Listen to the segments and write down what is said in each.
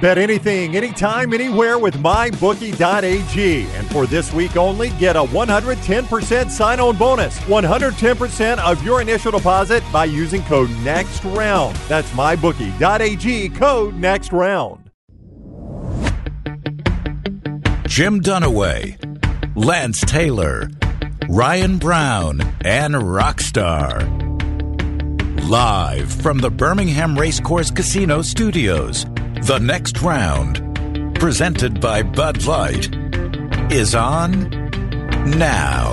Bet anything, anytime, anywhere with mybookie.ag. And for this week only, get a 110% sign on bonus. 110% of your initial deposit by using code NEXTROUND. That's mybookie.ag, code NEXTROUND. Jim Dunaway, Lance Taylor, Ryan Brown, and Rockstar. Live from the Birmingham Racecourse Casino Studios. The next round, presented by Bud Light, is on now.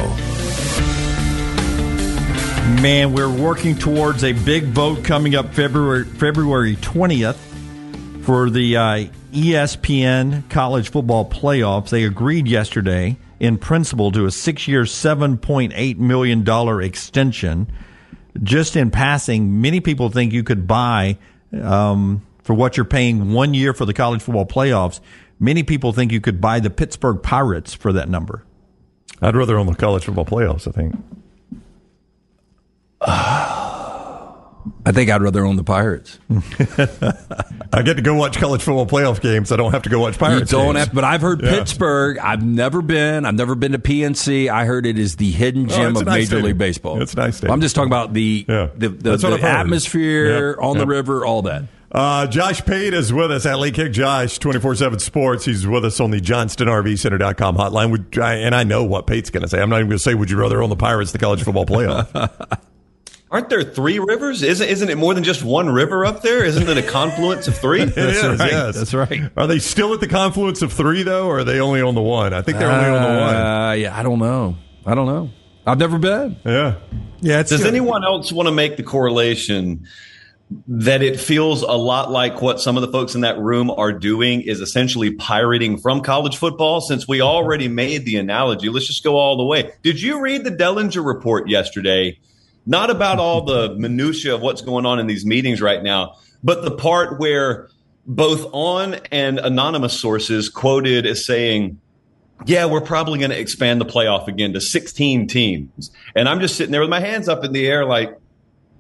Man, we're working towards a big vote coming up February February 20th for the uh, ESPN college football playoffs. They agreed yesterday in principle to a six year, $7.8 million extension. Just in passing, many people think you could buy. Um, for what you're paying one year for the college football playoffs, many people think you could buy the Pittsburgh Pirates for that number. I'd rather own the college football playoffs, I think. I think I'd rather own the Pirates. I get to go watch college football playoff games. I don't have to go watch Pirates. You don't games. have, but I've heard Yeah. Pittsburgh. I've never been. I've never been to PNC. I heard it is the hidden Oh, gem it's a of nice Major stadium. League Baseball. It's a nice stadium. I'm just talking about the Yeah. the, the, the atmosphere Yep. on the river, all that. Uh, Josh Pate is with us at Late Kick Josh, 24 7 Sports. He's with us on the JohnstonRVCenter.com hotline. Would, I, and I know what Pate's going to say. I'm not even going to say, Would you rather own the Pirates the college football playoff? Aren't there three rivers? Isn't isn't it more than just one river up there? Isn't it a confluence of three? It is, right. yes. That's right. Are they still at the confluence of three, though, or are they only on the one? I think they're only on the one. Uh, yeah, I don't know. I don't know. I've never been. Yeah. Yeah, it's Does anyone else want to make the correlation that it feels a lot like what some of the folks in that room are doing is essentially pirating from college football? Since we already made the analogy, let's just go all the way. Did you read the Dellinger report yesterday? Not about all the minutia of what's going on in these meetings right now, but the part where both on and anonymous sources quoted as saying, yeah, we're probably going to expand the playoff again to 16 teams. And I'm just sitting there with my hands up in the air, like,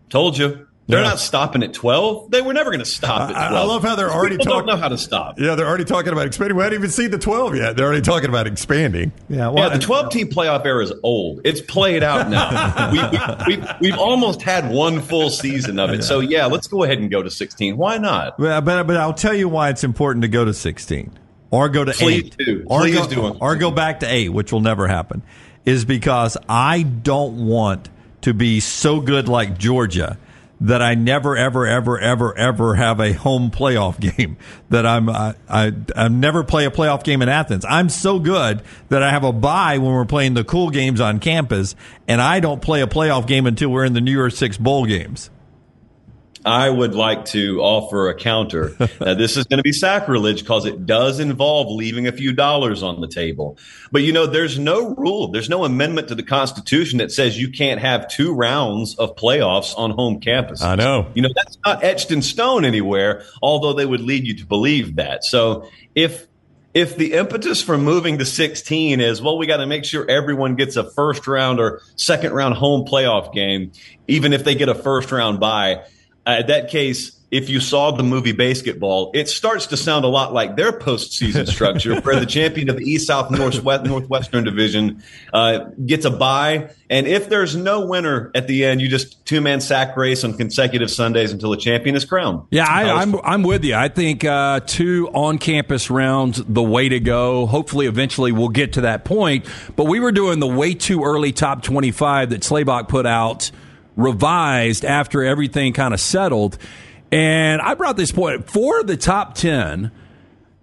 told you. They're Yeah. not stopping at 12. They were never going to stop at I- I love how they're already People talking- don't know how to stop. Yeah, they're already talking about expanding. We haven't even seen the 12 yet. They're already talking about expanding. Yeah, well, yeah, the 12 team playoff era is old. It's played out now. we, we, we, we've almost had one full season of it. So, yeah, let's go ahead and go to 16. Why not? But, but, but I'll tell you why it's important to go to 16 or go to Please 8. do. Or Please go, do. Or go back to 8, which will never happen, is because I don't want to be so good like Georgia that I never, ever, ever, ever, ever have a home playoff game. That I'm, I, I, I never play a playoff game in Athens. I'm so good that I have a bye when we're playing the cool games on campus, and I don't play a playoff game until we're in the New Year's Six bowl games. I would like to offer a counter. now, this is going to be sacrilege because it does involve leaving a few dollars on the table. But you know, there's no rule, there's no amendment to the Constitution that says you can't have two rounds of playoffs on home campus. I know. You know, that's not etched in stone anywhere, although they would lead you to believe that. So if if the impetus for moving to 16 is, well, we got to make sure everyone gets a first round or second round home playoff game, even if they get a first round bye, uh, in that case, if you saw the movie BASEketball, it starts to sound a lot like their postseason structure, where the champion of the East, South, Northwest, Northwestern Division uh, gets a bye, and if there's no winner at the end, you just two man sack race on consecutive Sundays until a champion is crowned. Yeah, I, was I'm I'm with you. I think uh, two on campus rounds the way to go. Hopefully, eventually we'll get to that point. But we were doing the way too early top 25 that Schlabach put out, revised after everything kind of settled. And I brought this point for the top 10.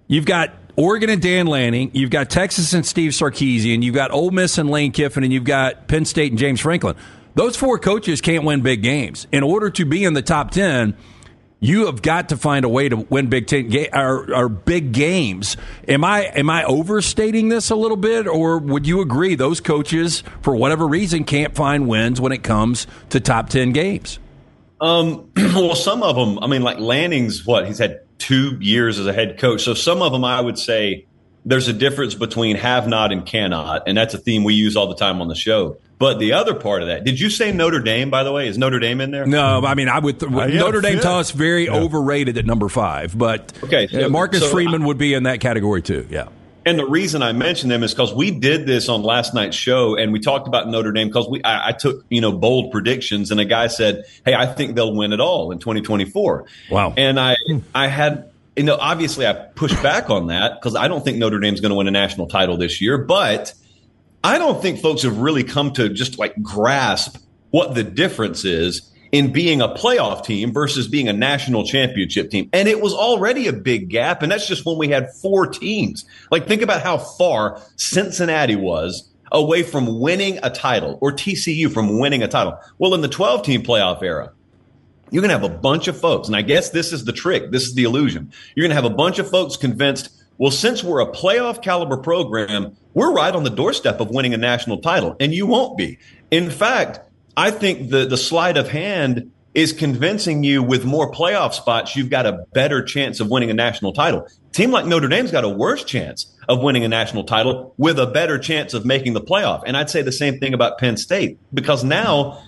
You've got Oregon and Dan Lanning. You've got Texas and Steve Sarkisian. You've got Ole Miss and Lane Kiffin, and you've got Penn State and James Franklin. Those four coaches can't win big games. In order to be in the top 10, you have got to find a way to win Big Ten ga- or, or big games. Am I am I overstating this a little bit, or would you agree those coaches, for whatever reason, can't find wins when it comes to top ten games? Um, well, some of them, I mean, like Lanning's what he's had two years as a head coach. So some of them, I would say there's a difference between have not and cannot. And that's a theme we use all the time on the show. But the other part of that, did you say Notre Dame? By the way, is Notre Dame in there? No, I mean I would. Th- Uh, yeah, Notre Dame fit. to us very Yeah. overrated at number five, but Okay, uh, Marcus so Freeman would be in that category too. Yeah. And the reason I mentioned them is because we did this on last night's show, and we talked about Notre Dame because we I, I took you know bold predictions, and a guy said, "Hey, I think they'll win it all in 2024." Wow. And I I had you know obviously I pushed back on that because I don't think Notre Dame's going to win a national title this year, but I don't think folks have really come to just like grasp what the difference is in being a playoff team versus being a national championship team. And it was already a big gap. And that's just when we had four teams. Like, think about how far Cincinnati was away from winning a title or TCU from winning a title. Well, in the 12 team playoff era, you're going to have a bunch of folks. And I guess this is the trick. This is the illusion. You're going to have a bunch of folks convinced, well, since we're a playoff caliber program, we're right on the doorstep of winning a national title. And you won't be. In fact, I think the, the sleight of hand is convincing you with more playoff spots, you've got a better chance of winning a national title. Team like Notre Dame's got a worse chance of winning a national title with a better chance of making the playoff. And I'd say the same thing about Penn State because now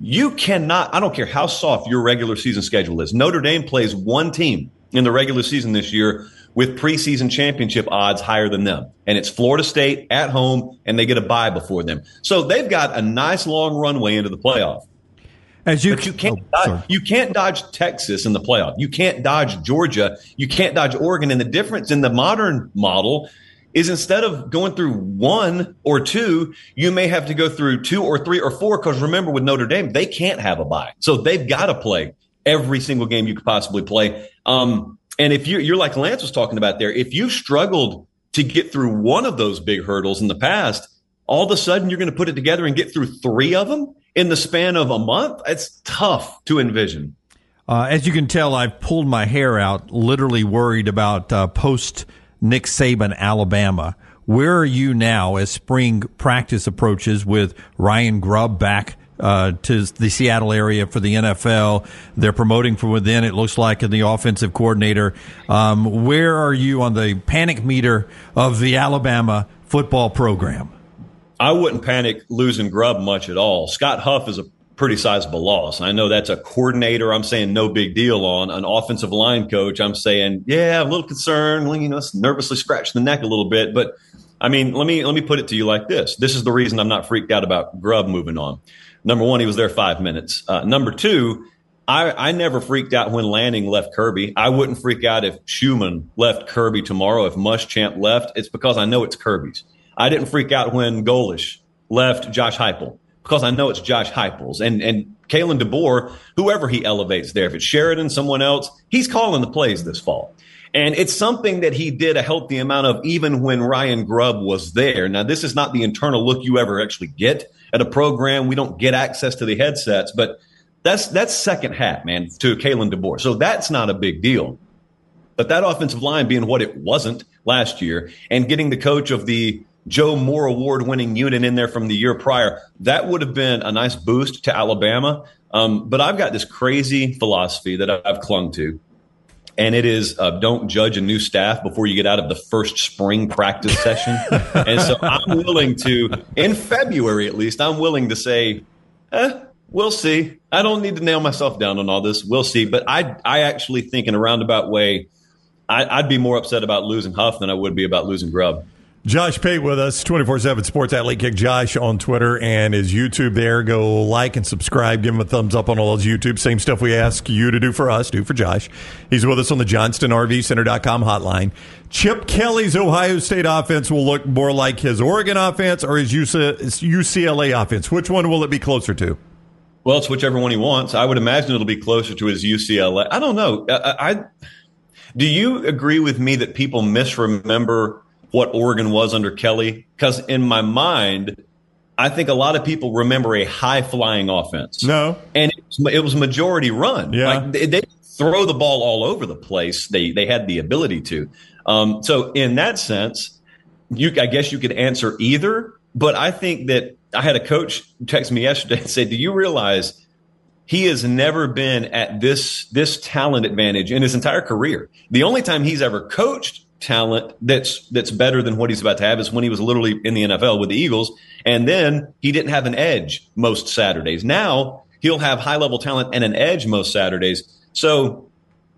you cannot, I don't care how soft your regular season schedule is. Notre Dame plays one team in the regular season this year with preseason championship odds higher than them. And it's Florida State at home and they get a bye before them. So they've got a nice long runway into the playoff. As you, But you can't oh, dodge, you can't dodge Texas in the playoff. You can't dodge Georgia. You can't dodge Oregon. And the difference in the modern model is instead of going through one or two, you may have to go through two or three or four. Because remember, with Notre Dame, they can't have a bye, so they've got to play every single game you could possibly play. Um, and if you're, you're like Lance was talking about there, if you've struggled to get through one of those big hurdles in the past, all of a sudden you're going to put it together and get through three of them in the span of a month. It's tough to envision. Uh, as you can tell, I've pulled my hair out, literally worried about uh, post Nick Saban Alabama. Where are you now as spring practice approaches with Ryan Grubb back uh, to the Seattle area for the NFL? They're promoting from within, it looks like, in the offensive coordinator. Um, where are you on the panic meter of the Alabama football program? I wouldn't panic losing Grubb much at all. Scott Huff is a pretty sizable loss. I know that's a coordinator. I'm saying no big deal on an offensive line coach. I'm saying, yeah, a little concerned. You know, nervously scratch the neck a little bit. But I mean, let me let me put it to you like this. This is the reason I'm not freaked out about Grubb moving on. Number one, he was there five minutes. Uh, number two, I, I never freaked out when Lanning left Kirby. I wouldn't freak out if Schumann left Kirby tomorrow. If Muschamp left, it's because I know it's Kirby's. I didn't freak out when Golesh left Josh Heupel because I know it's Josh Heupel's and and Kalen DeBoer, whoever he elevates there. If it's Sheridan, someone else, he's calling the plays this fall. And it's something that he did a healthy amount of even when Ryan Grubb was there. Now, this is not the internal look you ever actually get at a program. We don't get access to the headsets, but that's that's second hat, man, to Kalen DeBoer. So that's not a big deal. But that offensive line being what it wasn't last year and getting the coach of the Joe Moore award winning unit in there from the year prior, that would have been a nice boost to Alabama. Um, but I've got this crazy philosophy that I've clung to. And it is uh, don't judge a new staff before you get out of the first spring practice session. and so I'm willing to, in February at least, I'm willing to say, eh, we'll see. I don't need to nail myself down on all this. We'll see. But I, I actually think in a roundabout way, I, I'd be more upset about losing Huff than I would be about losing Grubb. Josh Pate with us, 24 7 Sports at Late Kick Josh on Twitter and his YouTube there. Go like and subscribe. Give him a thumbs up on all those YouTube. Same stuff we ask you to do for us, do for Josh. He's with us on the JohnstonRVCenter.com hotline. Chip Kelly's Ohio State offense will look more like his Oregon offense or his UCLA offense. Which one will it be closer to? Well, it's whichever one he wants. I would imagine it'll be closer to his UCLA. I don't know. I, I do you agree with me that people misremember what Oregon was under Kelly? Because in my mind, I think a lot of people remember a high flying offense. No, and it was, it was majority run. Yeah. Like they, they throw the ball all over the place. They they had the ability to. Um, so in that sense, you I guess you could answer either. But I think that I had a coach text me yesterday and say, "Do you realize?" He has never been at this this talent advantage in his entire career. The only time he's ever coached talent that's that's better than what he's about to have is when he was literally in the NFL with the Eagles, and then he didn't have an edge most Saturdays. Now he'll have high level talent and an edge most Saturdays. So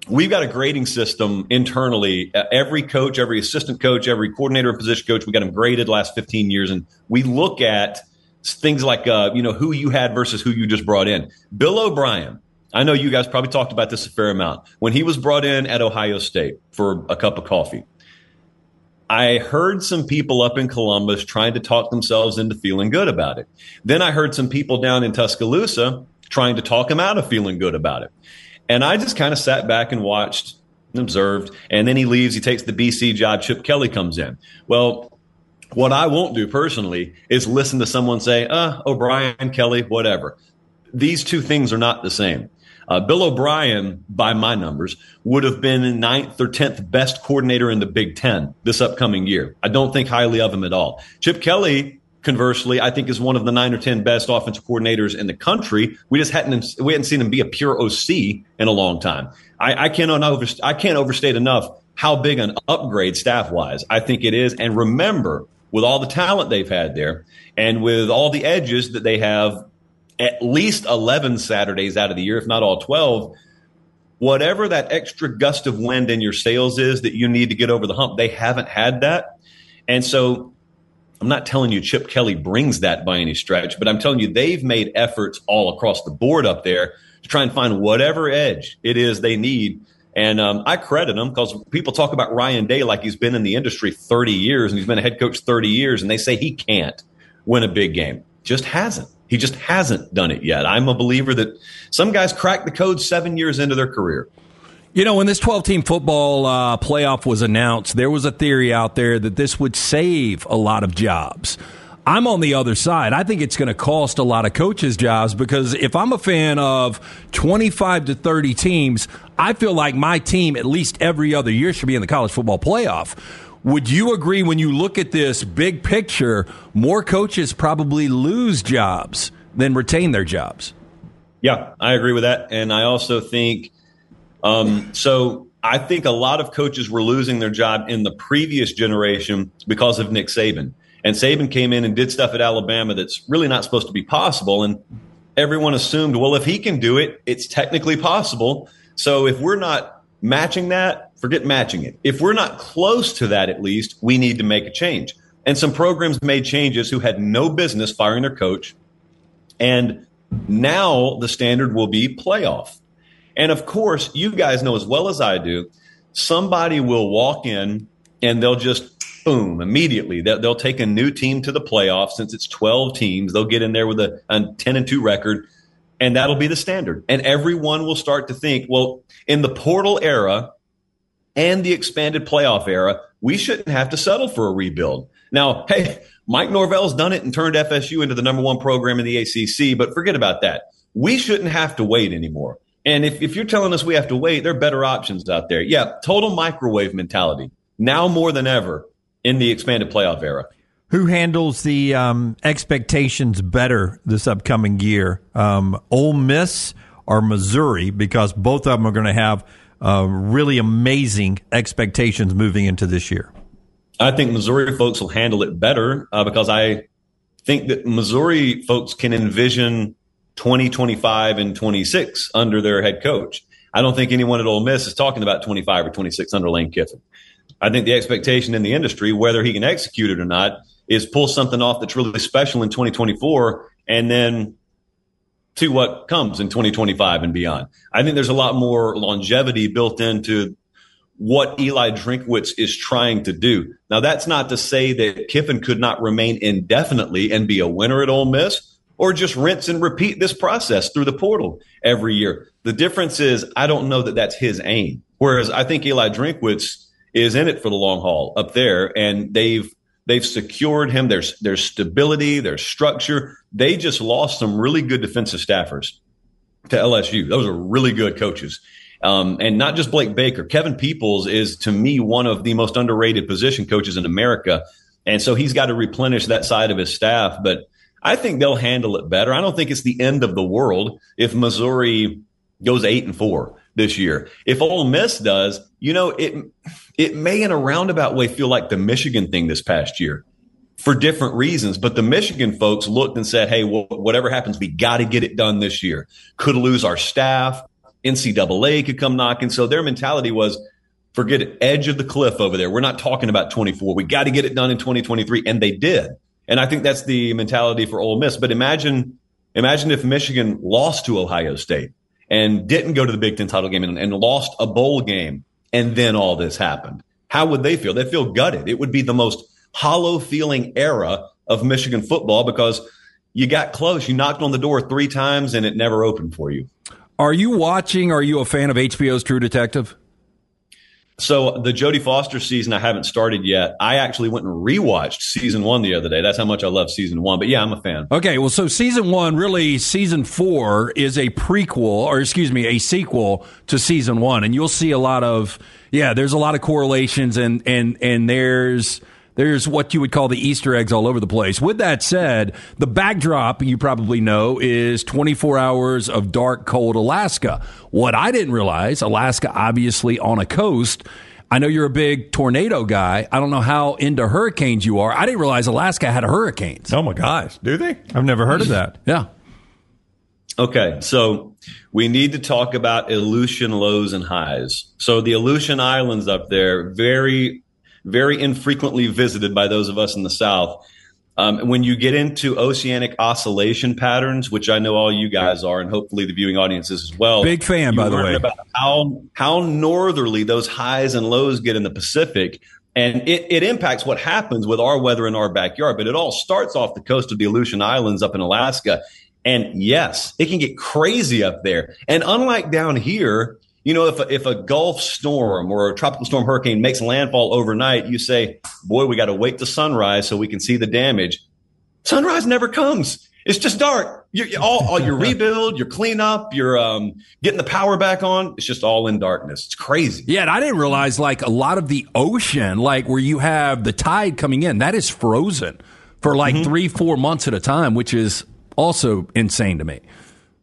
we've got a grading system internally. Uh, every coach, every assistant coach, every coordinator and position coach, we got them graded last 15 years, and we look at things like uh, you know who you had versus who you just brought in. Bill O'Brien I know you guys probably talked about this a fair amount. When he was brought in at Ohio State for a cup of coffee, I heard some people up in Columbus trying to talk themselves into feeling good about it. Then I heard some people down in Tuscaloosa trying to talk him out of feeling good about it. And I just kind of sat back and watched and observed. And then he leaves. He takes the BC job. Chip Kelly comes in. Well, what I won't do personally is listen to someone say, uh, O'Brien, Kelly, whatever. These two things are not the same. Uh, Bill O'Brien, by my numbers, would have been ninth or tenth best coordinator in the Big Ten this upcoming year. I don't think highly of him at all. Chip Kelly, conversely, I think is one of the nine or ten best offensive coordinators in the country. We just hadn't we hadn't seen him be a pure OC in a long time. I, I cannot over, I can't overstate enough how big an upgrade staff wise I think it is. And remember, with all the talent they've had there, and with all the edges that they have at least 11 Saturdays out of the year, if not all 12, whatever that extra gust of wind in your sails is that you need to get over the hump, they haven't had that. And so I'm not telling you Chip Kelly brings that by any stretch, but I'm telling you they've made efforts all across the board up there to try and find whatever edge it is they need. And um, I credit them because people talk about Ryan Day like he's been in the industry 30 years and he's been a head coach 30 years, and they say he can't win a big game. Just hasn't. He just hasn't done it yet. I'm a believer that some guys crack the code seven years into their career. You know, when this 12 team football uh, playoff was announced, there was a theory out there that this would save a lot of jobs. I'm on the other side. I think it's going to cost a lot of coaches' jobs because if I'm a fan of 25 to 30 teams, I feel like my team, at least every other year, should be in the college football playoff would you agree when you look at this big picture, more coaches probably lose jobs than retain their jobs? Yeah, I agree with that. And I also think um, so. I think a lot of coaches were losing their job in the previous generation because of Nick Saban. And Saban came in and did stuff at Alabama that's really not supposed to be possible. And everyone assumed, well, if he can do it, it's technically possible. So if we're not matching that, forget matching it. If we're not close to that, at least, we need to make a change. And some programs made changes who had no business firing their coach. And now the standard will be playoff. And of course, you guys know as well as I do, somebody will walk in and they'll just boom immediately. They'll, take a new team to the playoffs since it's 12 teams. They'll get in there with a, a 10 and 2 record and that'll be the standard. And everyone will start to think, well, in the portal era, and the expanded playoff era, we shouldn't have to settle for a rebuild. Now, hey, Mike Norvell's done it and turned FSU into the number one program in the ACC, but forget about that. We shouldn't have to wait anymore. And if, if you're telling us we have to wait, there are better options out there. Yeah, total microwave mentality now more than ever in the expanded playoff era. Who handles the um, expectations better this upcoming year? Um, Ole Miss or Missouri? Because both of them are going to have uh, really amazing expectations moving into this year? I think Missouri folks will handle it better uh, because I think that Missouri folks can envision 2025 and 26 under their head coach. I don't think anyone at Ole Miss is talking about 25 or 26 under Lane Kiffin. I think the expectation in the industry, whether he can execute it or not, is pull something off that's really special in 2024 and then to what comes in 2025 and beyond. I think there's a lot more longevity built into what Eli Drinkwitz is trying to do. Now, that's not to say that Kiffin could not remain indefinitely and be a winner at Ole Miss or just rinse and repeat this process through the portal every year. The difference is I don't know that that's his aim. Whereas I think Eli Drinkwitz is in it for the long haul up there and they've They've secured him. There's there's stability. There's structure. They just lost some really good defensive staffers to LSU. Those are really good coaches. Um, and not just Blake Baker. Kevin Peoples is to me one of the most underrated position coaches in America. And so he's got to replenish that side of his staff. But I think they'll handle it better. I don't think it's the end of the world if Missouri goes eight and four this year. If Ole Miss does, you know, it it may in a roundabout way feel like the Michigan thing this past year for different reasons. But the Michigan folks looked and said, hey, well, whatever happens, we got to get it done this year. Could lose our staff. NCAA could come knocking. So their mentality was, forget it, edge of the cliff over there. We're not talking about 24. We got to get it done in 2023. And they did. And I think that's the mentality for Ole Miss. But imagine, imagine if Michigan lost to Ohio State and didn't go to the Big Ten title game and, and lost a bowl game. And then all this happened. How would they feel? They feel gutted. It would be the most hollow feeling era of Michigan football because you got close. You knocked on the door three times and it never opened for you. Are you watching? Are you a fan of HBO's True Detective? So the Jodie Foster season I haven't started yet. I actually went and rewatched season one the other day. That's how much I love season one. But yeah, I'm a fan. Okay, well, so season one, really, season four is a prequel, or excuse me, a sequel to season one, and you'll see a lot of yeah. There's a lot of correlations, and and and there's there's what you would call the Easter eggs all over the place. With that said, the backdrop, you probably know, is 24 hours of dark, cold Alaska. What I didn't realize, Alaska obviously on a coast. I know you're a big tornado guy. I don't know how into hurricanes you are. I didn't realize Alaska had hurricanes. Oh my gosh, do they? I've never heard of that. Yeah. Okay, so we need to talk about Aleutian lows and highs. So the Aleutian Islands up there, very very infrequently visited by those of us in the South. Um, when you get into oceanic oscillation patterns, which I know all you guys are, and hopefully the viewing audiences as well. Big fan, by the way. About how how northerly those highs and lows get in the Pacific, and it, it impacts what happens with our weather in our backyard. But it all starts off the coast of the Aleutian Islands up in Alaska, and yes, it can get crazy up there. And unlike down here, you know, if a, if a Gulf storm or a tropical storm hurricane makes landfall overnight, you say, boy, we got to wait to sunrise so we can see the damage. Sunrise never comes. It's just dark. You, all, all your rebuild, your cleanup, your um, getting the power back on. It's just all in darkness. It's crazy. Yeah, and I didn't realize like a lot of the ocean, like where you have the tide coming in, that is frozen for like mm-hmm. three, four months at a time, which is also insane to me.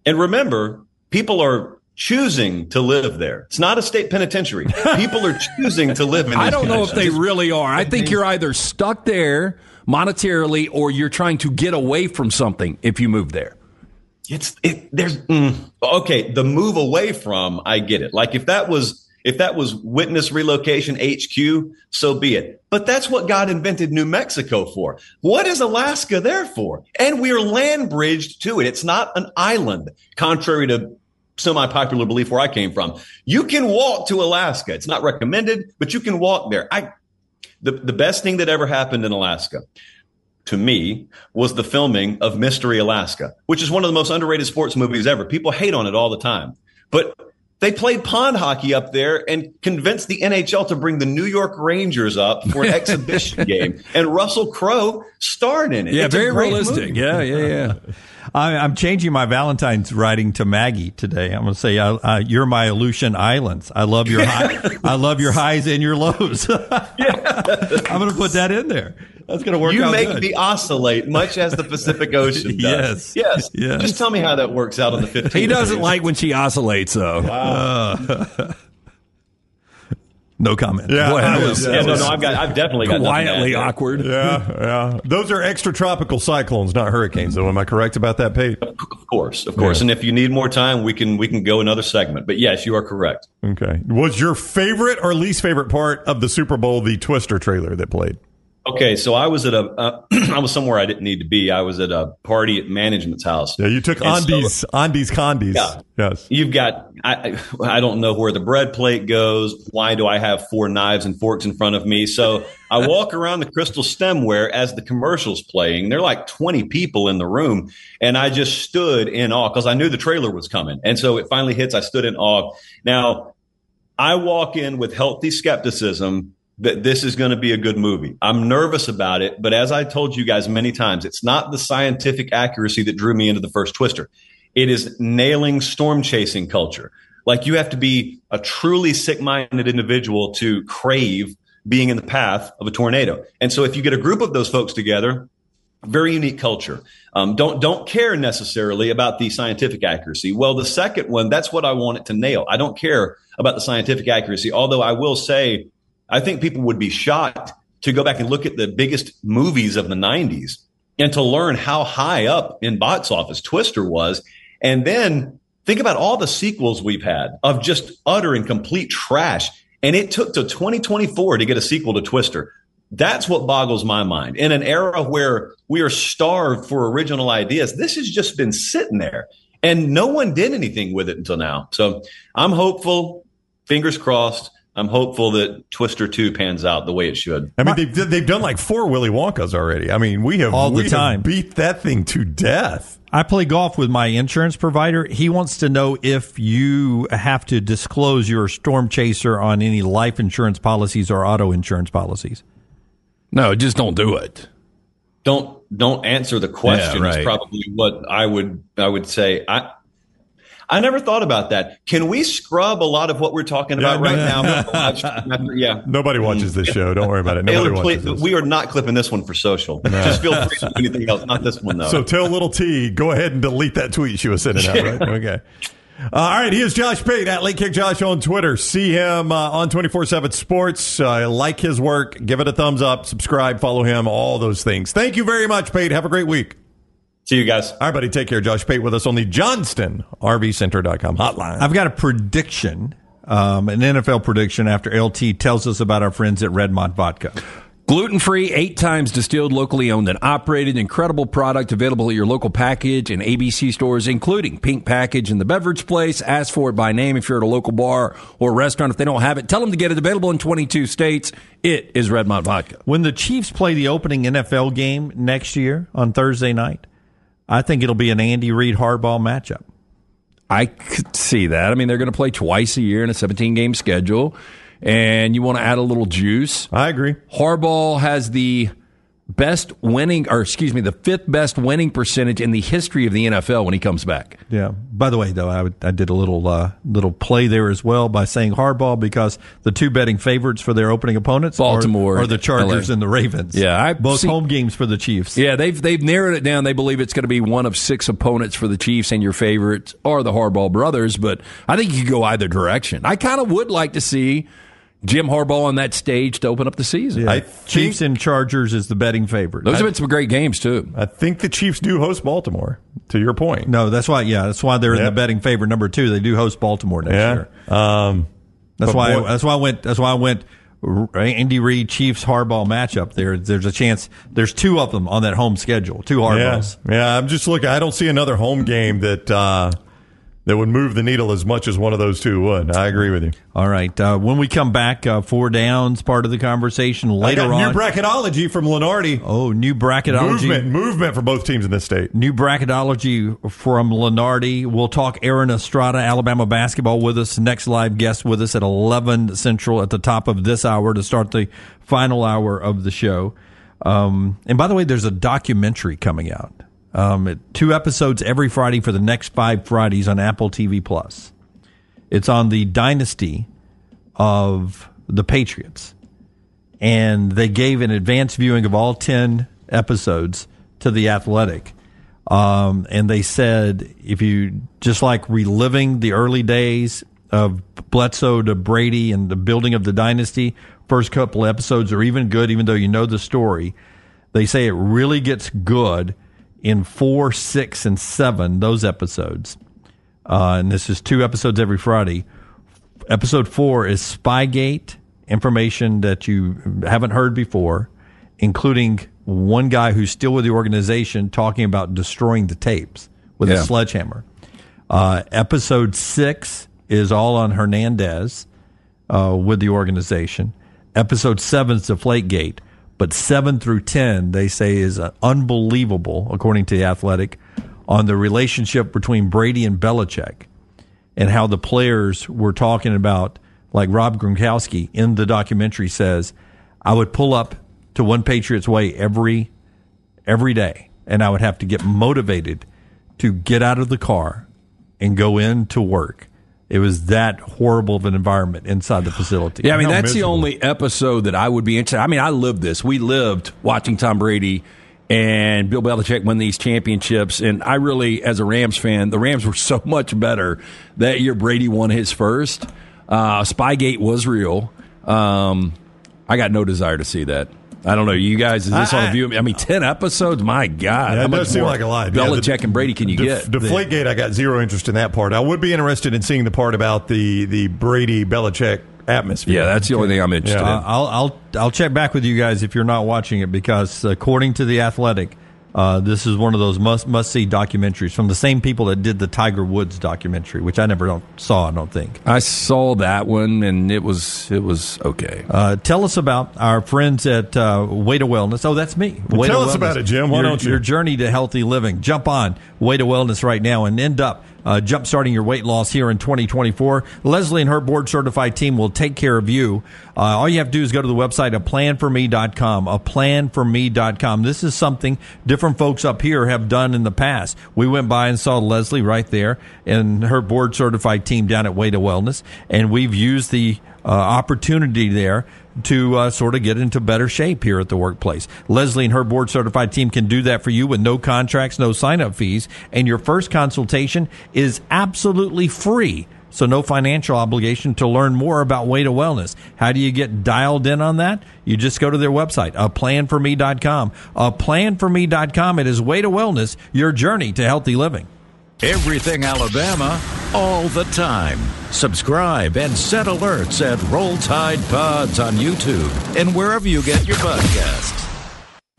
And remember, people are choosing to live there. It's not a state penitentiary. People are choosing to live in. I don't know if they really are. I think you're either stuck there monetarily or you're trying to get away from something if you move there. It's it, there's mm, okay. The move away from I get it. Like if that was if that was witness relocation HQ, so be it. But that's what God invented New Mexico for. What is Alaska there for? And we're land bridged to it. It's not an island, contrary to semi popular belief where I came from. You can walk to Alaska. It's not recommended, but you can walk there. I, the, the best thing that ever happened in Alaska to me was the filming of Mystery Alaska, which is one of the most underrated sports movies ever. People hate on it all the time, but they played pond hockey up there and convinced the NHL to bring the New York Rangers up for an exhibition game. And Russell Crowe starred in it. Yeah, it's very realistic. Movie. Yeah, yeah, yeah. I'm changing my Valentine's writing to Maggie today. I'm going to say, uh, uh, "You're my Aleutian Islands. I love your high, I love your highs and your lows." I'm going to put that in there. That's going to work. You make good. me oscillate, much as the Pacific Ocean does. yes, yes, yes. Just tell me how that works out on the 15th. He doesn't like when she oscillates, though. Wow. Uh, no comment. Yeah, Boy, was, yeah, no, no, I've got, I've definitely got quietly awkward. Yeah, yeah. Those are extratropical cyclones, not hurricanes. Though, am I correct about that, Pete? Of course, of course. Yeah. And if you need more time, we can we can go another segment. But yes, you are correct. Okay. Was your favorite or least favorite part of the Super Bowl the Twister trailer that played? Okay, so I was at a, uh, I was somewhere I didn't need to be. I was at a party at management's house. Yeah, you took Andy's, so, Andy's Condies. Yeah. Yes. You've got, I, I don't know where the bread plate goes. Why do I have four knives and forks in front of me? So I walk around the crystal stemware as the commercial's playing. There are like 20 people in the room. And I just stood in awe because I knew the trailer was coming. And so it finally hits. I stood in awe. Now I walk in with healthy skepticism that this is going to be a good movie. I'm nervous about it, but as I told you guys many times, it's not the scientific accuracy that drew me into the first twister. It is nailing storm chasing culture. Like you have to be a truly sick minded individual to crave being in the path of a tornado. And so if you get a group of those folks together, very unique culture. Um, don't don't care necessarily about the scientific accuracy. Well, the second one, that's what I want it to nail. I don't care about the scientific accuracy. Although I will say, I think people would be shocked to go back and look at the biggest movies of the '90s and to learn how high up in box office Twister was, and then think about all the sequels we've had of just utter and complete trash. And it took to 2024 to get a sequel to Twister. That's what boggles my mind. In an era where we are starved for original ideas, this has just been sitting there and no one did anything with it until now. So I'm hopeful, fingers crossed. I'm hopeful that Twister 2 pans out the way it should. I mean, they've, they've done like four Willy Wonkas already. I mean, we have all the we time beat that thing to death. I play golf with my insurance provider. He wants to know if you have to disclose your storm chaser on any life insurance policies or auto insurance policies. No, just don't do it. Don't don't answer the question. Yeah, right. Is probably what I would I would say. I I never thought about that. Can we scrub a lot of what we're talking about Yeah, right no. now? yeah. Nobody watches this show. Don't worry about it. Nobody Taylor, watches please, we are not clipping this one for social. Just feel free to do anything else. Not this one though. So tell little T, go ahead and delete that tweet she was sending out, right? Okay. Uh, all right, he is Josh Pate at Late Kick Josh on Twitter. See him uh, on 24 7 Sports. Uh, like his work, give it a thumbs up, subscribe, follow him, all those things. Thank you very much, Pate. Have a great week. See you guys. All right, buddy. Take care. Josh Pate with us on the Johnston RVCenter.com hotline. I've got a prediction, um, an NFL prediction after LT tells us about our friends at Redmont Vodka. Gluten free, eight times distilled, locally owned and operated. Incredible product available at your local package and ABC stores, including Pink Package and the Beverage Place. Ask for it by name if you're at a local bar or restaurant. If they don't have it, tell them to get it available in 22 states. It is Redmont Vodka. When the Chiefs play the opening NFL game next year on Thursday night, I think it'll be an Andy Reid hardball matchup. I could see that. I mean, they're going to play twice a year in a 17 game schedule, and you want to add a little juice. I agree. Harbaugh has the best winning, or excuse me, the fifth best winning percentage in the history of the NFL when he comes back. Yeah. By the way, though, I, would, I did a little uh, little play there as well by saying hardball because the two betting favorites for their opening opponents are- Baltimore are, the Chargers LA. and the Ravens. Yeah, I- both see- home games for the Chiefs. Yeah, they've they've narrowed it down. They believe it's going to be one of six opponents for the Chiefs, and your favorites are the Harbaugh brothers. But I think you could go either direction. I kind of would like to see Jim Harbaugh on that stage to open up the season. I Chiefs and Chargers is the betting favorite. Those have been some great games too. I think the Chiefs do host Baltimore, to your point. no, that's why. Yeah, that's why they're in the betting favorite number two. They do host Baltimore next Yeah. year. Um, That's why. boy- that's why I went. That's why I went. R- Andy Reid Chiefs Harbaugh matchup. There, there's a chance. There's two of them on that home schedule. Two yeah, yeah. I'm just looking. I don't see another home game that uh, that would move the needle as much as one of those two would. I agree with you. All right. Uh, when we come back, uh, four downs part of the conversation later on. new bracketology from Lunardi. oh, new bracketology. movement, movement for both teams in this state. New bracketology from Lunardi. We'll talk Aaron Estrada, Alabama basketball with us. Next live guest with us at 11 Central at the top of this hour to start the final hour of the show. Um, and by the way, there's a documentary coming out. Um, two episodes every Friday for the next five Fridays on Apple TV Plus. It's on the dynasty of the Patriots. And they gave an advanced viewing of all 10 episodes to the athletic. Um, and they said if you just like reliving the early days of bledsoe to brady and the building of the dynasty first couple episodes are even good even though you know the story. They say it really gets good in four six and seven those episodes uh, and this is two episodes every friday episode four is Spygate information that you haven't heard before, including one guy who's still with the organization talking about destroying the tapes with a sledgehammer. Uh, episode six is all on Hernandez uh, with the organization. Episode seven is Deflategate, but seven through ten they say is uh, unbelievable, according to the Athletic, on the relationship between Brady and Belichick and how the players were talking about, like Rob Gronkowski in the documentary says, I would pull up to One Patriots Way every every day, and I would have to get motivated to get out of the car and go in to work. It was that horrible of an environment inside the facility. Yeah, I mean How that's the only episode that I would be interested. I mean, I lived this. We lived watching Tom Brady and Bill Belichick win these championships. And I really, as a Rams fan, the Rams were so much better that year. Brady won his first. Uh, Spygate was real. Um, I got no desire to see that. I don't know. You guys, is this I- on view? I mean, ten episodes. My God, Yeah, how it does seem like a lot. Yeah, Belichick the- and Brady can you Def- get? Deflategate, I got zero interest in that part. I would be interested in seeing the part about the the Brady Belichick atmosphere. yeah, that's the only thing I'm interested Yeah. in. I'll I'll I'll check back with you guys if you're not watching it because according to the Athletic, uh, this is one of those must must see documentaries from the same people that did the Tiger Woods documentary, which I never don't, saw. I don't think. I saw that one, and it was it was okay. Uh, tell us about our friends at uh, Way to Wellness. Oh, that's me. Way tell to us Wellness. about it, Jim. Why your, don't you? Your journey to healthy living. Jump on Way to Wellness right now and end up uh, jump starting your weight loss here in 2024. Leslie and her board certified team will take care of you. Uh, all you have to do is go to the website, a planforme.com, a planforme.com. This is something different folks up here have done in the past. We went by and saw Leslie right there and her board certified team down at Way to Wellness, and we've used the uh, opportunity there to uh, sort of get into better shape here at the workplace. Leslie and her board certified team can do that for you with no contracts, no sign up fees, and your first consultation is absolutely free. So no financial obligation to learn more about Way to Wellness. How do you get dialed in on that? You just go to their website, a planforme.com. A planforme.com. It is Way to Wellness, your journey to healthy living. Everything Alabama, all the time. Subscribe and set alerts at Roll Tide Pods on YouTube and wherever you get your podcasts.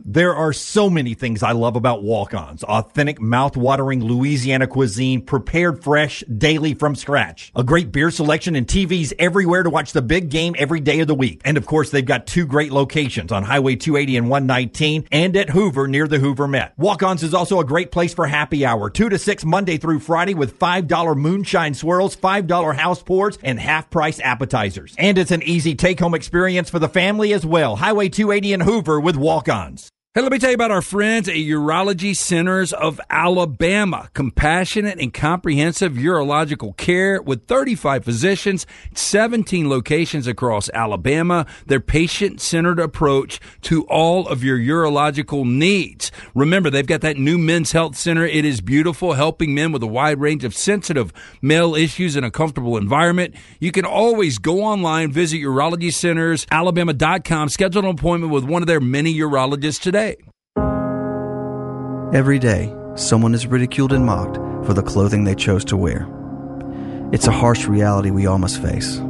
There are so many things I love about walk-ons. Authentic, mouth-watering Louisiana cuisine prepared fresh daily from scratch. A great beer selection and TVs everywhere to watch the big game every day of the week. And of course, they've got two great locations on Highway 280 and 119 and at Hoover near the Hoover Met. Walk-ons is also a great place for happy hour. 2 to 6 Monday through Friday with $5 moonshine swirls, $5 house pours, and half price appetizers. And it's an easy take-home experience for the family as well. Highway 280 and Hoover with walk-ons. Hey, let me tell you about our friends at Urology Centers of Alabama. Compassionate and comprehensive urological care with 35 physicians, 17 locations across Alabama. Their patient centered approach to all of your urological needs. Remember, they've got that new men's health center. It is beautiful, helping men with a wide range of sensitive male issues in a comfortable environment. You can always go online, visit urologycentersalabama.com, schedule an appointment with one of their many urologists today. Every day, someone is ridiculed and mocked for the clothing they chose to wear. It's a harsh reality we all must face.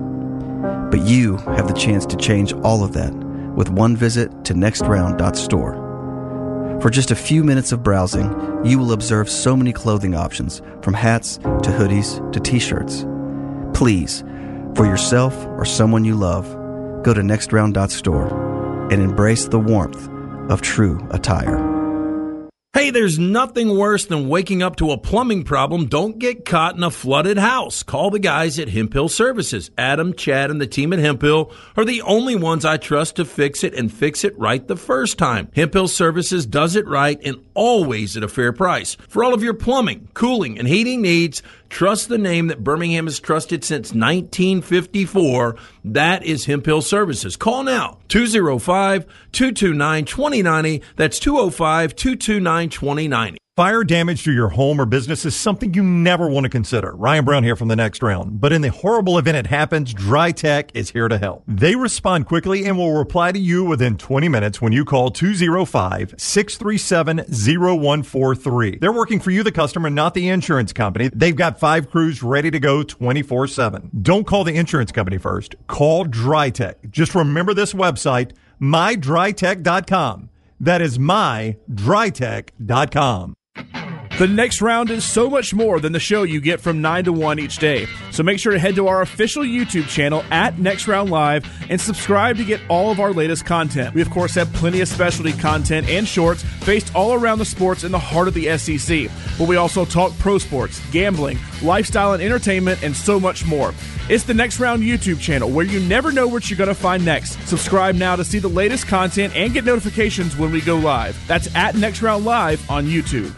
But you have the chance to change all of that with one visit to nextround.store. For just a few minutes of browsing, you will observe so many clothing options from hats to hoodies to t shirts. Please, for yourself or someone you love, go to nextround.store and embrace the warmth of true attire. Hey, there's nothing worse than waking up to a plumbing problem. Don't get caught in a flooded house. Call the guys at Hemphill Services. Adam, Chad, and the team at Hemphill are the only ones I trust to fix it and fix it right the first time. Hemphill Services does it right and always at a fair price. For all of your plumbing, cooling, and heating needs, trust the name that Birmingham has trusted since 1954. That is Hemphill Services. Call now 205 229 2090. That's 205 229 2090. Fire damage to your home or business is something you never want to consider. Ryan Brown here from the next round. But in the horrible event it happens, Dry Tech is here to help. They respond quickly and will reply to you within 20 minutes when you call 205 637 0143. They're working for you, the customer, not the insurance company. They've got five crews ready to go 24 7. Don't call the insurance company first. Call Dry Tech. Just remember this website, mydrytech.com. That is mydrytech.com. The next round is so much more than the show you get from 9 to 1 each day. So make sure to head to our official YouTube channel at Next Round Live and subscribe to get all of our latest content. We, of course, have plenty of specialty content and shorts based all around the sports in the heart of the SEC. But we also talk pro sports, gambling, lifestyle and entertainment, and so much more. It's the Next Round YouTube channel where you never know what you're going to find next. Subscribe now to see the latest content and get notifications when we go live. That's at Next Round Live on YouTube.